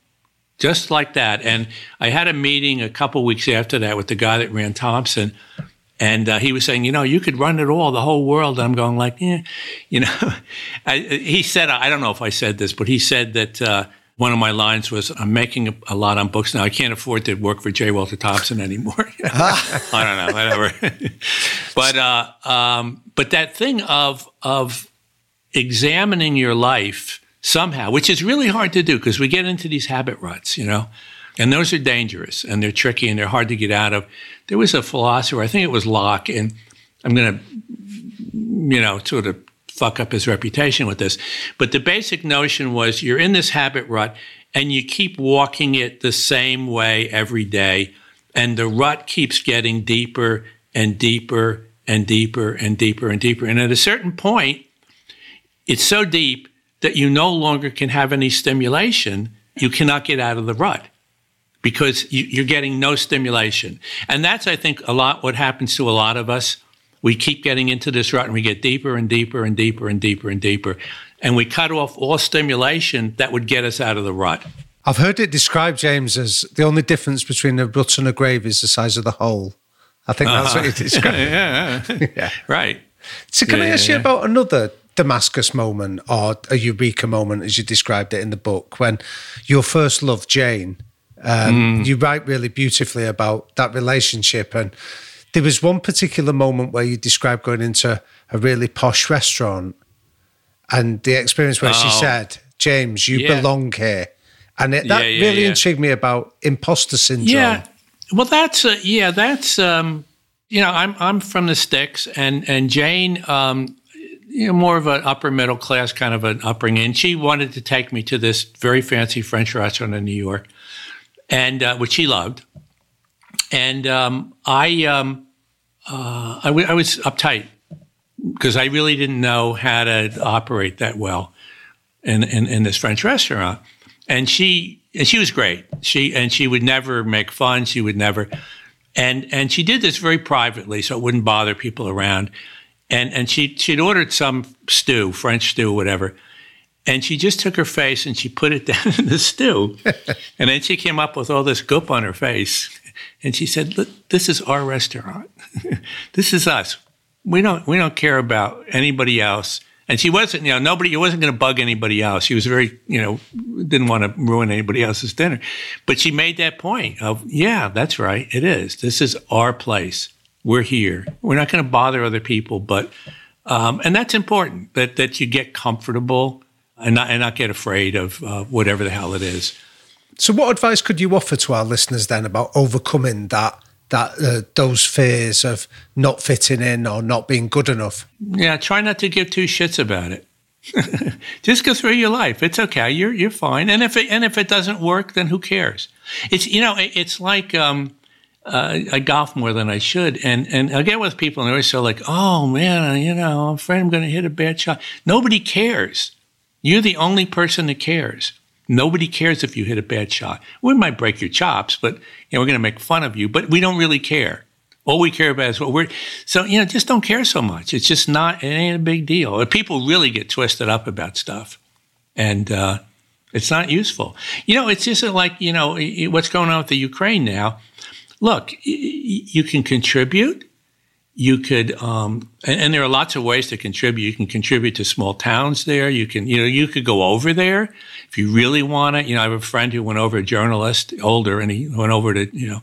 Just like that. And I had a meeting a couple weeks after that with the guy that ran Thompson. And uh, he was saying, you know, you could run it all, the whole world. And I'm going like, yeah, you know. [laughs] I, he said, I don't know if I said this, but he said that uh, one of my lines was, "I'm making a, a, lot on books now. I can't afford to work for J. Walter Thompson anymore." [laughs] I don't know, whatever. [laughs] but uh, um, but that thing of of examining your life somehow, which is really hard to do because we get into these habit ruts, you know, and those are dangerous and they're tricky and they're hard to get out of. There was a philosopher, I think it was Locke, and I'm going to, you know, sort of fuck up his reputation with this. But the basic notion was you're in this habit rut and you keep walking it the same way every day. And the rut keeps getting deeper and deeper and deeper and deeper and deeper. And at a certain point, it's so deep that you no longer can have any stimulation. You cannot get out of the rut because you, are getting no stimulation. And that's, I think, a lot what happens to a lot of us. We keep getting into this rut and we get deeper and deeper and deeper and deeper and deeper. And we cut off all stimulation that would get us out of the rut. I've heard it described, James, as the only difference between a rut and a grave is the size of the hole. I think that's uh-huh. what you described. yeah, yeah. [laughs] yeah. Right. So, can yeah, I ask you about another Damascus moment or a eureka moment, as you described it in the book, when your first love, Jane, um, mm. you write really beautifully about that relationship. And there was one particular moment where you described going into a really posh restaurant and the experience where oh. she said, James, you yeah. belong here. And it, that yeah, yeah, really intrigued me about imposter syndrome. Yeah. Well, that's, uh, yeah, that's, um, you know, I'm, I'm from the sticks and, and Jane, um, you know, more of an upper middle class kind of an upbringing. And she wanted to take me to this very fancy French restaurant in New York, and uh, which she loved. And um, I, um, uh, I, w- I was uptight because I really didn't know how to operate that well in, in, in this French restaurant. And she and she was great. She and she would never make fun. She would never, and and she did this very privately, so it wouldn't bother people around. And and she she'd ordered some stew, French stew, whatever. And she just took her face and she put it [laughs] down in the stew. and then she came up with all this goop on her face. And she said, Look, This is our restaurant. [laughs] this is us we don't we don't care about anybody else. And she wasn't, you know, nobody. She wasn't going to bug anybody else. She was very, you know, didn't want to ruin anybody else's dinner. But she made that point of, yeah, that's right. It is. This is our place. We're here. We're not going to bother other people, but, um, and that's important that that you get comfortable and not and not get afraid of uh, whatever the hell it is. So, what advice could you offer to our listeners then about overcoming that that uh, those fears of not fitting in or not being good enough. Yeah, try not to give two shits about it. [laughs] Just go through your life. It's okay. You're you're fine. And if it and if it doesn't work, then who cares? It's you know it's like um, uh, I golf more than I should, and and I get with people and they're always so like, oh man, you know, I'm afraid I'm going to hit a bad shot. Nobody cares. You're the only person that cares. Nobody cares if you hit a bad shot. We might break your chops, but you know, we're going to make fun of you, but we don't really care. All we care about is what we're, so, you know, just don't care so much. It's just not, it ain't a big deal. People really get twisted up about stuff and, uh, it's not useful. You know, it's just like, you know, what's going on with the Ukraine now. Look, you can contribute you could um, and, and, there are lots of ways to contribute. You can contribute to small towns there. You can you know you could go over there if you really want to you know i have a friend who went over a journalist older and he went over to you know.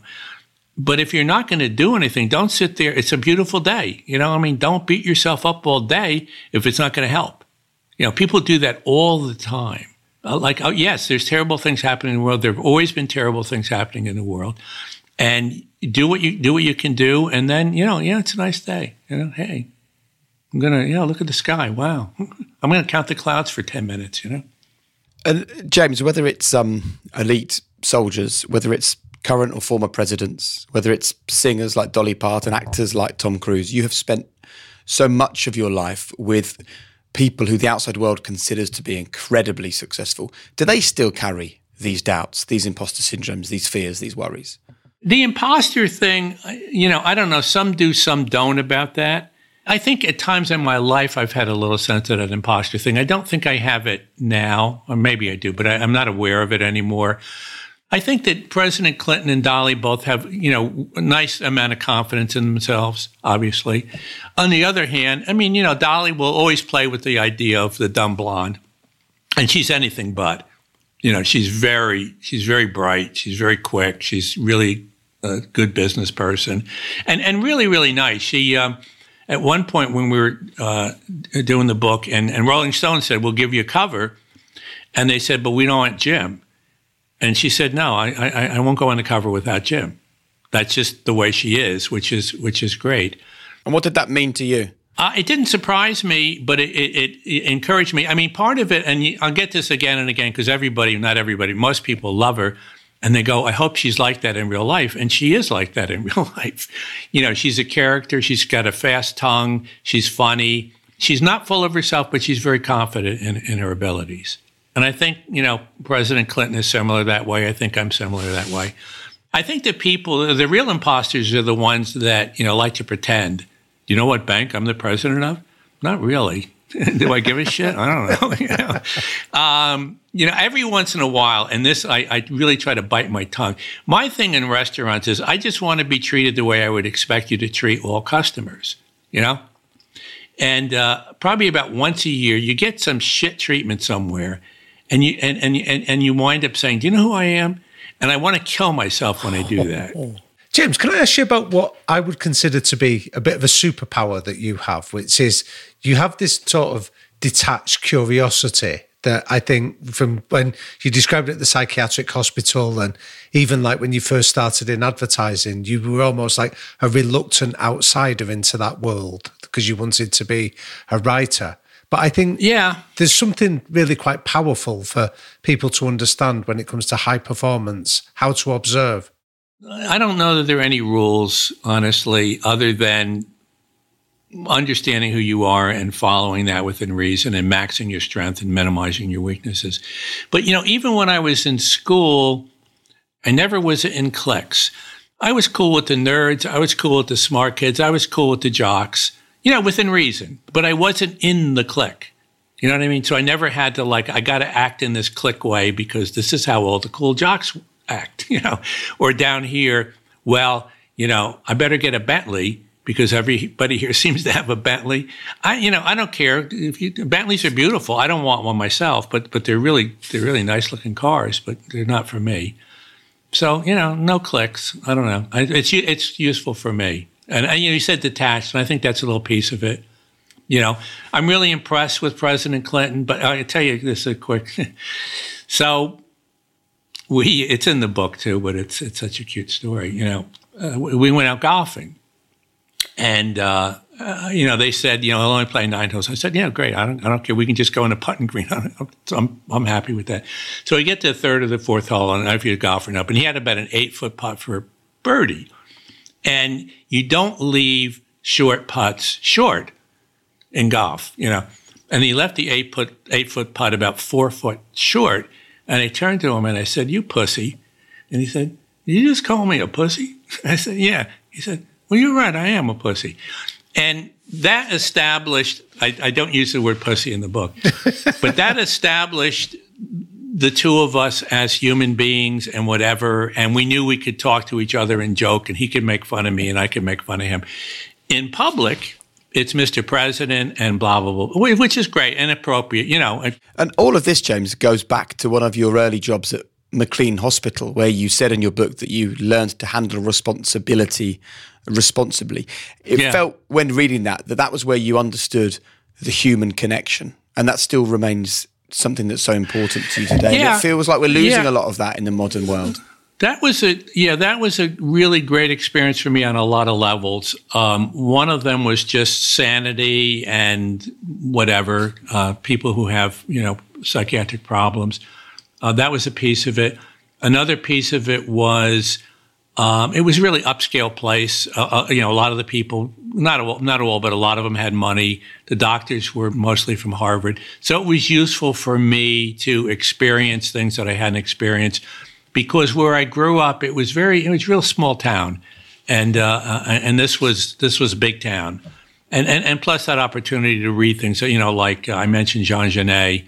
But if you're not going to do anything don't sit there. It's a beautiful day you know i mean? Don't beat yourself up all day if it's not going to help. You know people do that all the time. Uh, like oh, yes there's terrible things happening in the world. There have always been terrible things happening in the world and do what you do what you can do, and then you know, yeah, it's a nice day. You know, hey, I'm gonna, know, look at the sky. Wow, [laughs] I'm gonna count the clouds for ten minutes. You know. And James, whether it's um, elite soldiers, whether it's current or former presidents, whether it's singers like Dolly Parton, actors like Tom Cruise, you have spent so much of your life with people who the outside world considers to be incredibly successful. Do they still carry these doubts, these imposter syndromes, these fears, these worries? The imposter thing, you know, I don't know. Some do, some don't about that. I think at times in my life I've had a little sense of that imposter thing. I don't think I have it now, or maybe I do, but I, am not aware of it anymore. I think that President Clinton and Dolly both have, you know, a nice amount of confidence in themselves, obviously. On the other hand, I mean, you know, Dolly will always play with the idea of the dumb blonde, and she's anything but. You know, she's very, she's very bright. She's very quick. She's really a good business person, and and really really nice. She um, at one point when we were uh, doing the book, and and Rolling Stone said we'll give you a cover, And they said, but we don't want Jim. And she said, no, I, I, I won't go on the cover without Jim. That's just the way she is, which is which is great. And what did that mean to you? Uh, it didn't surprise me, but it, it, it, encouraged me. I mean, part of it, and I'll get this again and again because everybody, not everybody, most people love her. And they go, I hope she's like that in real life. And she is like that in [laughs] real life. You know, she's a character. She's got a fast tongue. She's funny. She's not full of herself, but she's very confident in, in her abilities. And I think, you know, President Clinton is similar that way. I think I'm similar that way. I think the people, the real imposters are the ones that, you know, like to pretend. Do you know what bank I'm the president of? Not really. [laughs] Do I give a shit? I don't know. [laughs] you, know? Um, you know, every once in a while, and this, I, I, really try to bite my tongue. My thing in restaurants is I just want to be treated the way I would expect you to treat all customers, you know? And uh, probably about once a year, you get some shit treatment somewhere, and you and, and and and you wind up saying, "Do you know who I am?" And I want to kill myself when I do that. James, can I ask you about what I would consider to be a bit of a superpower that you have, which is you have this sort of detached curiosity that I think from when you described it at the psychiatric hospital and even like when you first started in advertising, you were almost like a reluctant outsider into that world because you wanted to be a writer. But I think yeah, there's something really quite powerful for people to understand when it comes to high performance, how to observe. I don't know that there are any rules, honestly, other than understanding who you are and following that within reason and maxing your strength and minimizing your weaknesses. But, you know, even when I was in school, I never was in cliques. I was cool with the nerds. I was cool with the smart kids. I was cool with the jocks you know, within reason, but I wasn't in the clique. You know what I mean? So I never had to like, I got to act in this clique way because this is how all the cool jocks act, [laughs] you know, or down here, well, you know, I better get a Bentley because everybody here [laughs] seems to have a Bentley. I, you know, I don't care if you, Bentleys are beautiful. I don't want one myself, but, but they're really, they're really nice looking cars, but they're not for me. So, you know, no clicks. I don't know. I, it's, it's useful for me. And, and you, know, you said detached, and I think that's a little piece of it. You know, I'm really impressed with President Clinton, but I'll tell you this a quick. [laughs] so we, it's in the book too, but it's it's such a cute story. You know, uh, we went out golfing, and uh, uh, you know they said, you know, I'll only play nine holes. I said, yeah, great. I don't I don't care. We can just go in a putting green. [laughs] I'm I'm happy with that. So we get to the third or the fourth hole, and I feel golfing up, and he had about an eight foot putt for birdie. And you don't leave short putts short in golf, you know. And he left the eight foot eight foot putt about four foot short. And I turned to him and I said, "You pussy," and he said, "Did you just call me a pussy?" [laughs] I said, "Yeah." He said, "Well, you're right. I am a pussy." And that established. I, I don't use the word pussy in the book, [laughs] but that established the two of us as human beings and whatever, and we knew we could talk to each other and joke, and he could make fun of me and I could make fun of him. In public, it's Mr. President and blah, blah, blah, which is great and appropriate, you know. And all of this, James, goes back to one of your early jobs at McLean Hospital, where you said in your book that you learned to handle responsibility responsibly. It yeah. felt when reading that that that was where you understood the human connection, and that still remains something that's so important to you today. Yeah. It feels like we're losing yeah. a lot of that in the modern world. That was a yeah, that was a really great experience for me on a lot of levels. Um, one of them was just sanity and whatever uh, people who have you know psychiatric problems. Uh, that was a piece of it. Another piece of it was um, it was really upscale place. Uh, uh, you know, a lot of the people, not all, not all, but a lot of them had money. The doctors were mostly from Harvard, so it was useful for me to experience things that I hadn't experienced. Because where I grew up, it was very, it was real small town, and uh, uh, and this was this was a big town, and, and and plus that opportunity to read things. You know, like I mentioned Jean Genet,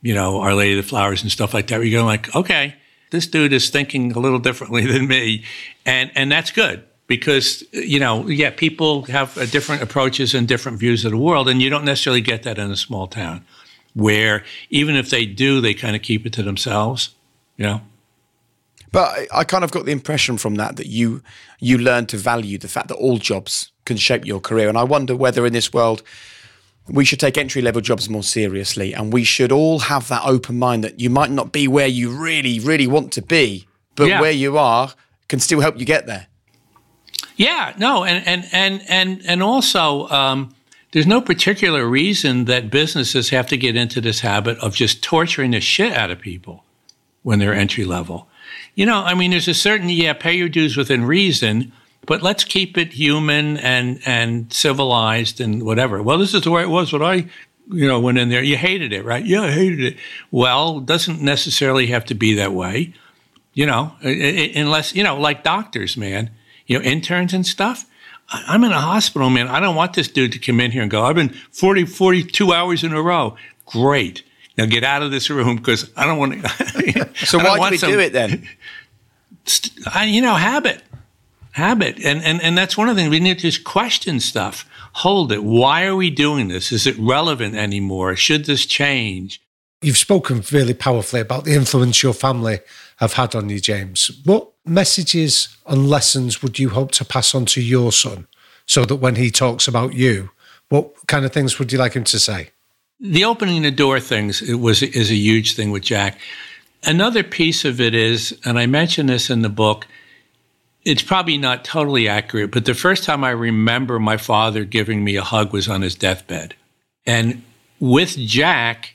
you know, Our Lady of the Flowers and stuff like that. Where you go like, okay this dude is thinking a little differently [laughs] than me, and and that's good because you know yeah people have different approaches and different views of the world, and you don't necessarily get that in a small town where even if they do, they kind of keep it to themselves, you know. But I, I kind of got the impression from that that you you learn to value the fact that all jobs can shape your career, and I wonder whether in this world we should take entry level jobs more seriously and we should all have that open mind that you might not be where you really, really want to be, but Yeah. where you are can still help you get there. Yeah, no, and and and and and also, um, there's no particular reason that businesses have to get into this habit of just torturing the shit out of people when they're entry level. You know, I mean, there's a certain yeah, pay your dues within reason, but let's keep it human and and civilized and whatever. Well, this is the way it was when I, you know, went in there. You hated it, right? Yeah, I hated it. Well, it doesn't necessarily have to be that way you know, unless, you know, like doctors, man, you know, interns and stuff. I'm in a hospital, man. I don't want this dude to come in here and go, I've been 40, 42 hours in a row. Great. Now get out of this room because I don't want to. [laughs] So why do we do it then? I, you know, habit, habit, and and and that's one of the things we need to just question stuff. Hold it. Why are we doing this? Is it relevant anymore? Should this change? You've spoken really powerfully about the influence your family have had on you, James. What messages and lessons would you hope to pass on to your son so that when he talks about you, what kind of things would you like him to say? the opening the door things it was is a huge thing with Jack. Another piece of it is, and I mentioned this in the book. It's probably not totally accurate, but the first time I remember my father giving me a hug was on his deathbed, and with Jack,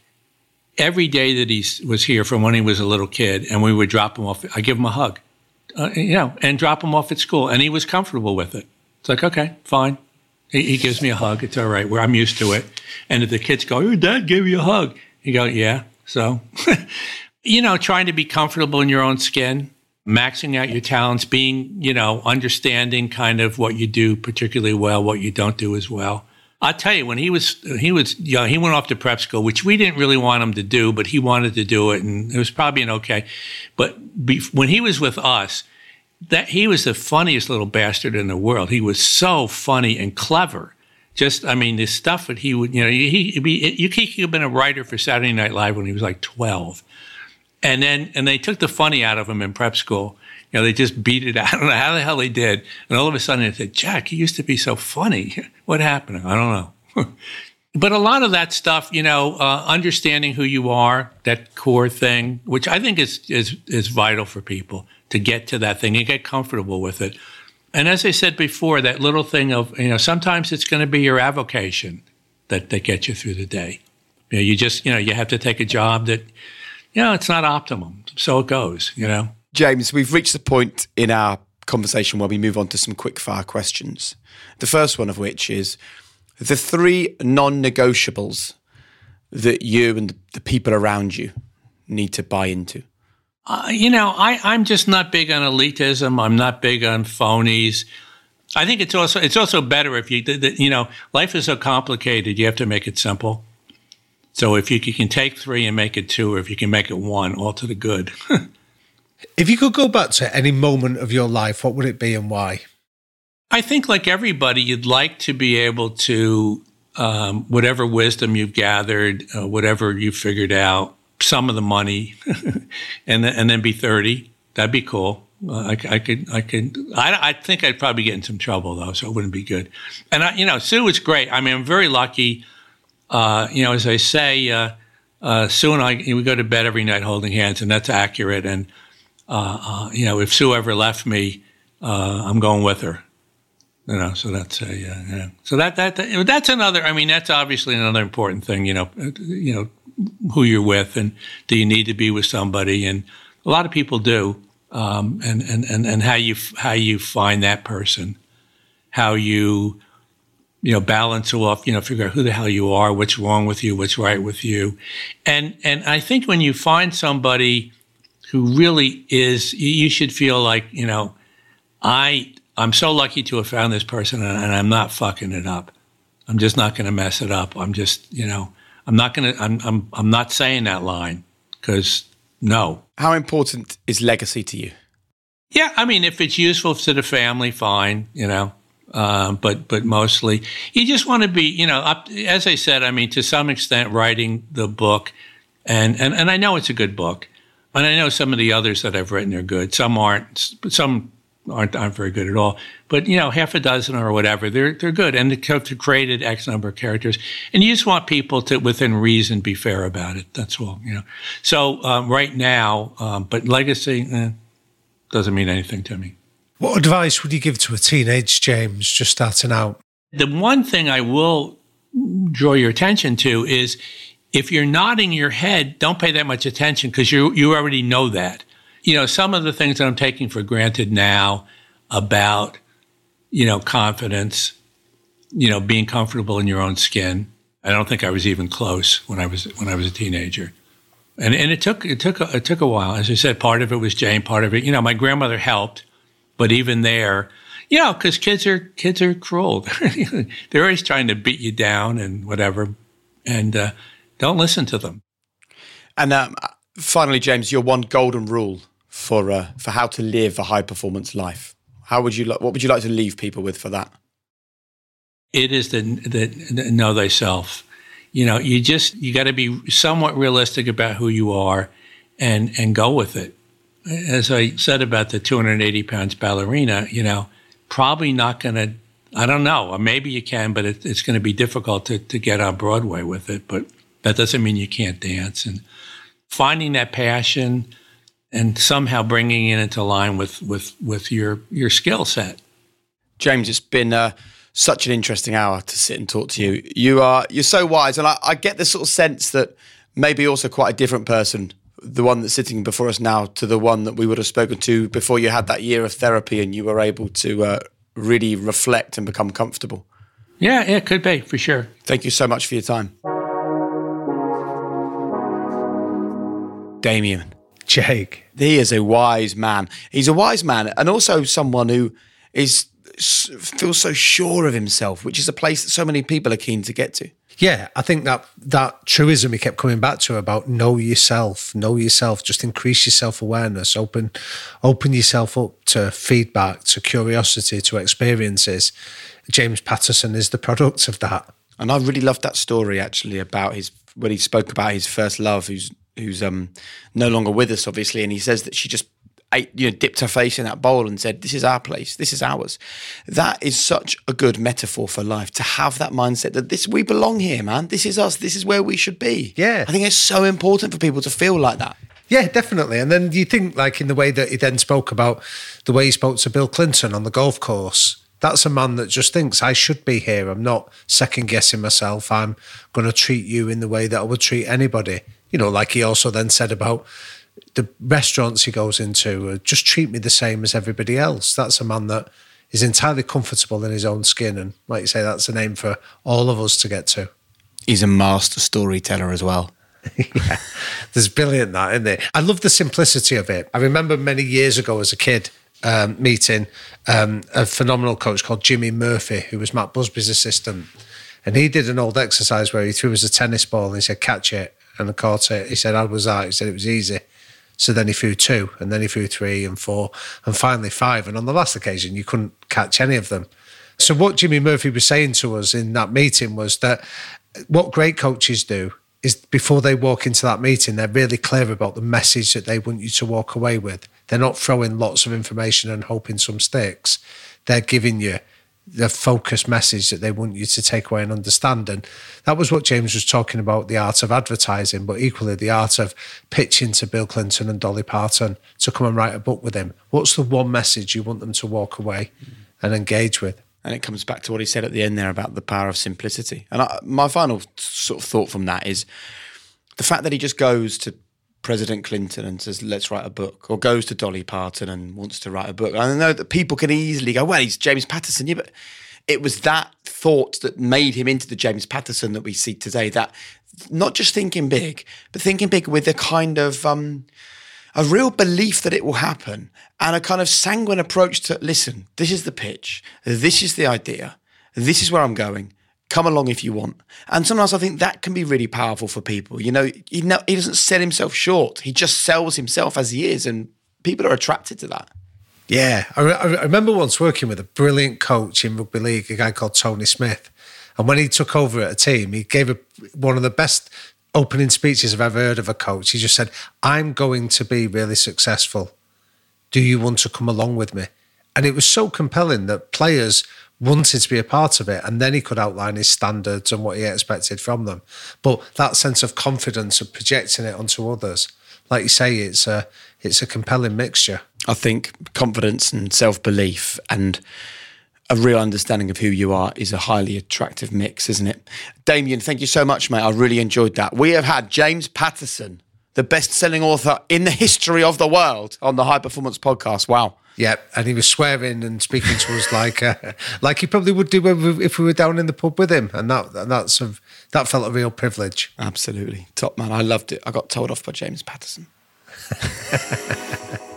every day that he was here from when he was a little kid, and we would drop him off. I give him a hug, uh, you know, and drop him off at school, and he was comfortable with it. It's like okay, fine. He, he gives me a hug. It's all right. Where I'm used to it. And if the kids go, "Your dad gave you a hug," you go, "Yeah." So, [laughs] you know, trying to be comfortable in your own skin, maxing out your talents, being, you know, understanding kind of what you do particularly well, what you don't do as well. I'll tell you, when he was he was young, he went off to prep school, which we didn't really want him to do, but he wanted to do it, and it was probably an okay. But be, when he was with us, that he was the funniest little bastard in the world. He was so funny and clever. Just, I mean, the stuff that he would, you know, he, be, you he could have been a writer for Saturday Night Live when he was like 12. And then, and they took the funny out of him in prep school. You know, they just beat it [laughs] out. I don't know how the hell they did. And all of a sudden they said, Jack, he used to be so funny. [laughs] What happened? I don't know. [laughs] but a lot of that stuff, you know, uh, understanding who you are, that core thing, which I think is, is, is vital for people to get to that thing and get comfortable with it. And as I said before, that little thing of, you know, sometimes it's going to be your avocation that, that gets you through the day. You know, you just, you know, you have to take a job that, know, it's not optimum. So it goes, you know. James, we've reached the point in our conversation where we move on to some quick fire questions. The first one of which is the three non negotiables that you and the people around you need to buy into. Uh, you know, I, I'm just not big on elitism. I'm not big on phonies. I think it's also it's also better if you you know life is so complicated. You have to make it simple. So if you, can take three and make it two, or if you can make it one, all to the good. [laughs] If you could go back to any moment of your life, what would it be and why? I think, like everybody, you'd like to be able to, um, whatever wisdom you've gathered, uh, whatever you've figured out, some of the money, [laughs] and then, and then be thirty. That'd be cool. Uh, I, I could, I could. I, I think I'd probably get in some trouble though, so it wouldn't be good. And I, you know, Sue was great. I mean, I'm very lucky. Uh, you know, as I say, uh, uh, Sue and I, we go to bed every night holding hands, and that's accurate. And uh, uh, you know, if Sue ever left me, I'm going with her. You know, so that's a. So that, that that that's another. I mean, that's obviously another important thing. You know, you know who you're with, and do you need to be with somebody? And a lot of people do. Um, and, and and and how you how you find that person, how you you know balance off, you know, figure out who the hell you are, what's wrong with you, what's right with you, and and I think when you find somebody who really is, you should feel like you know, I I'm so lucky to have found this person, and, and I'm not fucking it up. I'm just not going to mess it up. I'm just you know, I'm not going to. I'm I'm I'm not saying that line because no. How important is legacy to you? Yeah, I mean, if it's useful to the family, fine, you know. Um, but but mostly, you just want to be, you know, up, as I said. I mean, to some extent, writing the book, and and and I know it's a good book, and I know some of the others that I've written are good. Some aren't. Some aren't aren't very good at all. But you know, half a dozen or whatever, they're they're good, and they've created X number of characters. And you just want people to, within reason, be fair about it. That's all. You know. So um, right now, um, but legacy eh, doesn't mean anything to me. What advice would you give to a teenage James just starting out? The one thing I will draw your attention to is if you're nodding your head, don't pay that much attention because you you already know that you know, some of the things that I'm taking for granted now about, you know, confidence, you know, being comfortable in your own skin. I don't think I was even close when I was when I was a teenager. And and it took it took a, it took a while. As I said, part of it was Jane, part of it, you know, my grandmother helped, but even there, you know, because kids are kids are cruel. [laughs] They're always trying to beat you down and whatever, and uh, don't listen to them. And um, finally, James, your one golden rule for uh, for how to live a high performance life? How would you like? What would you like to leave people with for that? It is the, the, the know thyself. You know, you just you got to be somewhat realistic about who you are, and and go with it. As I said about the 280 pounds ballerina, you know, probably not going to. I don't know. Or maybe you can, but it, it's going to be difficult to, to get on Broadway with it. But that doesn't mean you can't dance. And finding that passion, and somehow bringing it into line with with with your your skill set. James, it's been uh, such an interesting hour to sit and talk to you. You are you're so wise, and I, I get this sort of sense that maybe also quite a different person, the one that's sitting before us now, to the one that we would have spoken to before you had that year of therapy and you were able to uh, really reflect and become comfortable. Yeah, it could be for sure. Thank you so much for your time, Damian. Jake. He is a wise man. He's a wise man and also someone who is feels so sure of himself, which is a place that so many people are keen to get to. Yeah, I think that that truism he kept coming back to about know yourself, know yourself, just increase your self awareness, open open yourself up to feedback, to curiosity, to experiences. James Patterson is the product of that. And I really loved that story actually about his when he spoke about his first love, who's who's um, no longer with us, obviously, and he says that she just ate, you know, dipped her face in that bowl and said, "This is our place. This is ours." That is such a good metaphor for life to have that mindset that this we belong here, man. This is us. This is where we should be. Yeah, I think it's so important for people to feel like that. Yeah, definitely. And then you think, like, in the way that he then spoke about the way he spoke to Bill Clinton on the golf course. That's a man that just thinks I should be here. I'm not second guessing myself. I'm going to treat you in the way that I would treat anybody you know, like he also then said about the restaurants he goes into, just treat me the same as everybody else. That's a man that is entirely comfortable in his own skin. And like you say, that's a name for all of us to get to. He's a master storyteller as well. [laughs] yeah, there's brilliant that, isn't there? I love the simplicity of it. I remember many years ago as a kid um, meeting um, a phenomenal coach called Jimmy Murphy, who was Matt Busby's assistant. And he did an old exercise where he threw us a tennis ball and he said, catch it and I caught it. He said, How was that? He said it was easy. So then he threw two, and then he threw three and four, and finally five. And on the last occasion, you couldn't catch any of them. So what Jimmy Murphy was saying to us in that meeting was that what great coaches do is before they walk into that meeting, they're really clear about the message that they want you to walk away with. They're not throwing lots of information and hoping some sticks. They're giving you the focused message that they want you to take away and understand. And that was what James was talking about the art of advertising, but equally the art of pitching to Bill Clinton and Dolly Parton to come and write a book with him. What's the one message you want them to walk away and engage with? And it comes back to what he said at the end there about the power of simplicity. And I, my final sort of thought from that is the fact that he just goes to President Clinton and says, let's write a book, or goes to Dolly Parton and wants to write a book. I know that people can easily go, well, he's James Patterson. Yeah, but it was that thought that made him into the James Patterson that we see today. That not just thinking big, but thinking big with a kind of um, a real belief that it will happen and a kind of sanguine approach to listen, this is the pitch, this is the idea, this is where I'm going come along if you want. And sometimes I think that can be really powerful for people. You know, he, no, he doesn't sell himself short. He just sells himself as he is, and people are attracted to that. Yeah, I, re- I remember once working with a brilliant coach in rugby league, a guy called Tony Smith, and when he took over at a team, he gave a, one of the best opening speeches I've ever heard of a coach. He just said, "I'm going to be really successful. Do you want to come along with me?" And it was so compelling that players wanted to be a part of it. And then he could outline his standards and what he expected from them. But that sense of confidence of projecting it onto others, like you say, it's a it's a compelling mixture. I think confidence and self belief and a real understanding of who you are is a highly attractive mix, isn't it? Damian, thank you so much, mate. I really enjoyed that. We have had James Patterson, the best selling author in the history of the world, on the High Performance Podcast. Wow. Yeah, and he was swearing and speaking to us like uh, [laughs] like he probably would do if we were down in the pub with him, and that and that's a, that felt a real privilege. Absolutely, top man. I loved it. I got told off by James Patterson. [laughs]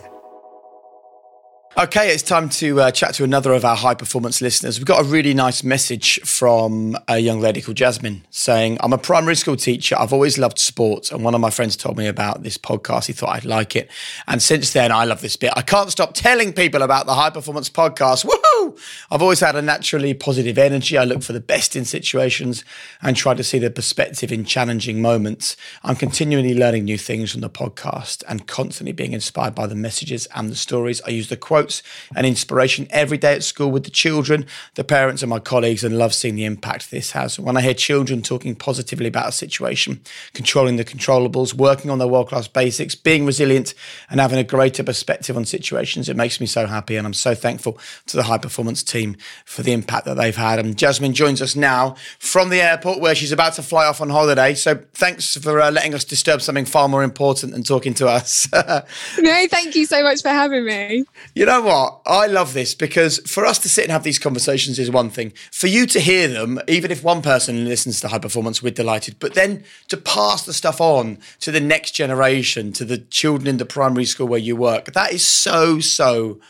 Okay, it's time to uh, chat to another of our high performance listeners. We've got a really nice message from a young lady called Jasmine saying, I'm a primary school teacher. I've always loved sports. And one of my friends told me about this podcast. He thought I'd like it. And since then, I love this bit. I can't stop telling people about the high performance podcast. Woohoo! I've always had a naturally positive energy. I look for the best in situations and try to see the perspective in challenging moments. I'm continually learning new things from the podcast and constantly being inspired by the messages and the stories. I use the quote quotes and inspiration every day at school with the children, the parents, and my colleagues, and love seeing the impact this has. When I hear children talking positively about a situation, controlling the controllables, working on their world class basics, being resilient, and having a greater perspective on situations, it makes me so happy. And I'm so thankful to the high performance team for the impact that they've had. And Jasmine joins us now from the airport where she's about to fly off on holiday. So thanks for uh, letting us disturb something far more important than talking to us. [laughs] no, thank you so much for having me. You know, know what? I love this because for us to sit and have these conversations is one thing. For you to hear them, even if one person listens to high performance, we're delighted. But then to pass the stuff on to the next generation, to the children in the primary school where you work, that is so, so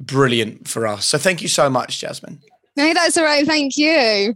brilliant for us. So thank you so much, Jasmine. No, that's all right. Thank you.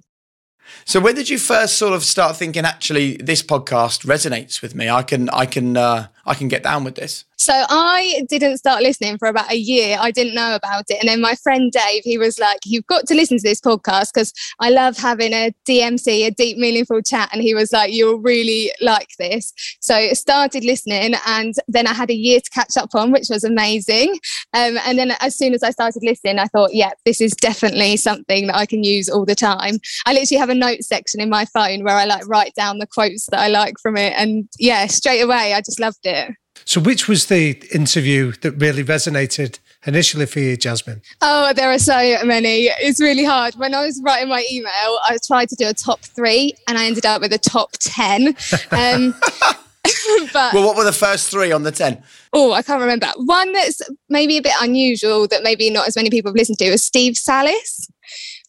So when did you first sort of start thinking actually this podcast resonates with me? I can I can uh, I can get down with this. So I didn't start listening for about a year. I didn't know about it. And then my friend Dave, he was like, You've got to listen to this podcast because I love having a DMC, a deep, meaningful chat. And he was like, You'll really like this. So I started listening. And then I had a year to catch up on, which was amazing. Um, and then as soon as I started listening, I thought, Yeah, this is definitely something that I can use all the time. I literally have a note section in my phone where I like write down the quotes that I like from it. And yeah, straight away, I just loved it. So, which was the interview that really resonated initially for you, Jasmine? Oh, there are so many. It's really hard. When I was writing my email, I tried to do a top three and I ended up with a top 10. [laughs] Um, [laughs] but well, what were the first three on the 10? Oh, I can't remember. One that's maybe a bit unusual that maybe not as many people have listened to is Steve Sallis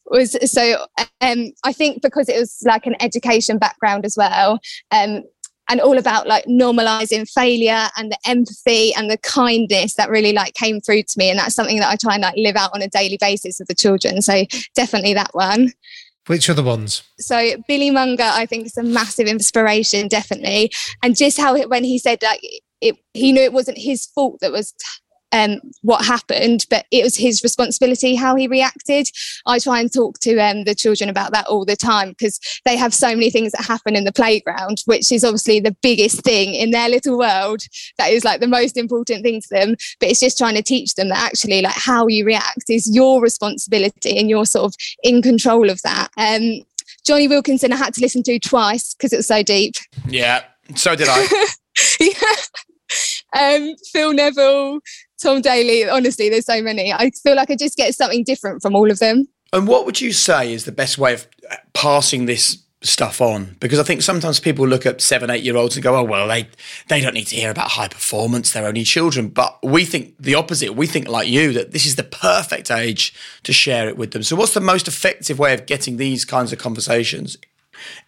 was so um, I think because it was like an education background as well, um, and all about like normalizing failure and the empathy and the kindness that really like came through to me. And that's something that i try and like live out on a daily basis with the children. So definitely that one. Which are the ones? So Billy Monger, I think, is a massive inspiration, definitely, and just how when he said like it, he knew it wasn't his fault that was um, what happened, but it was his responsibility how he reacted. I try and talk to um, the children about that all the time because they have so many things that happen in the playground, which is obviously the biggest thing in their little world. That is like the most important thing to them. But it's just trying to teach them that actually, like how you react is your responsibility and you're sort of in control of that. Um, Jonny Wilkinson, I had to listen to twice because it was so deep. Yeah, so did I. [laughs] yeah. Um, Phil Neville, Tom Daley, honestly, there's so many. I feel like I just get something different from all of them. And what would you say is the best way of uh, passing this stuff on? Because I think sometimes people look at seven, eight year olds and go, oh, well, they, they don't need to hear about high performance. They're only children. But we think the opposite. We think like you, that this is the perfect age to share it with them. So, what's the most effective way of getting these kinds of conversations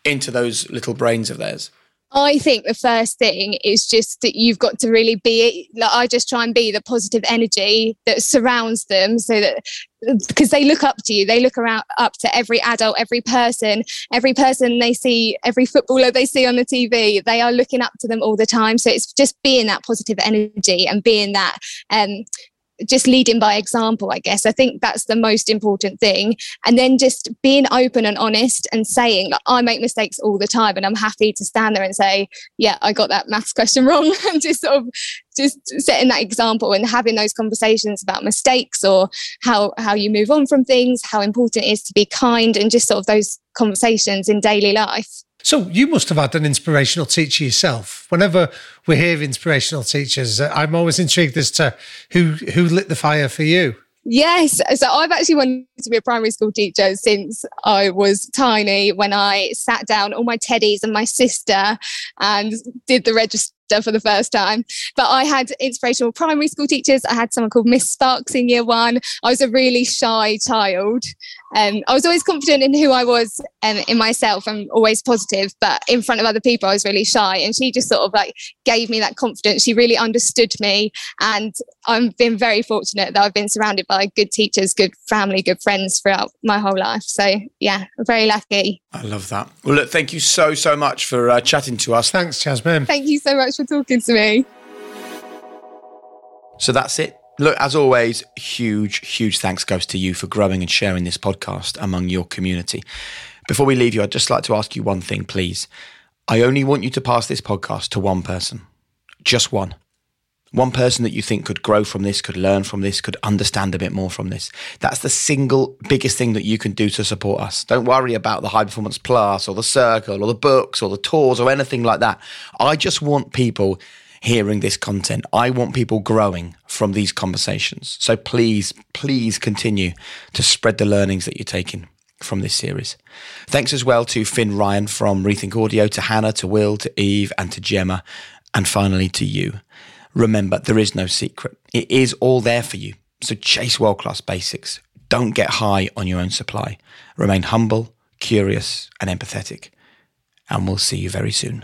into those little brains of theirs? I think the first thing is just that you've got to really be like I just try and be the positive energy that surrounds them so that because they look up to you. They look around up to every adult every person. Every person they see every footballer they see on the TV they are looking up to them all the time. So it's just being that positive energy and being that um just leading by example, I guess. I think that's the most important thing. And then just being open and honest and saying, like, I make mistakes all the time. And I'm happy to stand there and say, yeah, I got that maths [laughs] question wrong. and just sort of just setting that example and having those conversations about mistakes or how, how you move on from things, how important it is to be kind and just sort of those conversations in daily life. So you must have had an inspirational teacher yourself. Whenever we hear inspirational teachers, uh, I'm always intrigued as to who who lit the fire for you. Yes. So I've actually wanted to be a primary school teacher since I was tiny when I sat down all my teddies and my sister and did the register for the first time. But I had inspirational primary school teachers. I had someone called Miss Sparks in year one. I was a really shy child. Um, I was always confident in who I was and in myself and always positive, but in front of other people, I was really shy. And she just sort of like gave me that confidence. She really understood me. And I've been very fortunate that I've been surrounded by good teachers, good family, good friends throughout my whole life. So, yeah, I'm very lucky. I love that. Well, look, thank you so, so much for uh, chatting to us. Thanks, Jasmine. Thank you so much for talking to me. So that's it. Look, as always, huge, huge thanks goes to you for growing and sharing this podcast among your community. Before we leave you, I'd just like to ask you one thing, please. I only want you to pass this podcast to one person, just one. One person that you think could grow from this, could learn from this, could understand a bit more from this. That's the single biggest thing that you can do to support us. Don't worry about the High Performance Plus or the Circle or the books or the tours or anything like that. I just want people hearing this content. I want people growing from these conversations. So please, please continue to spread the learnings that you're taking from this series. Thanks as well to Finn Ryan from Rethink Audio, to Hannah, to Will, to Eve, and to Gemma, and finally to you. Remember, there is no secret. It is all there for you. So chase world class basics. Don't get high on your own supply. Remain humble, curious, and empathetic. And we'll see you very soon.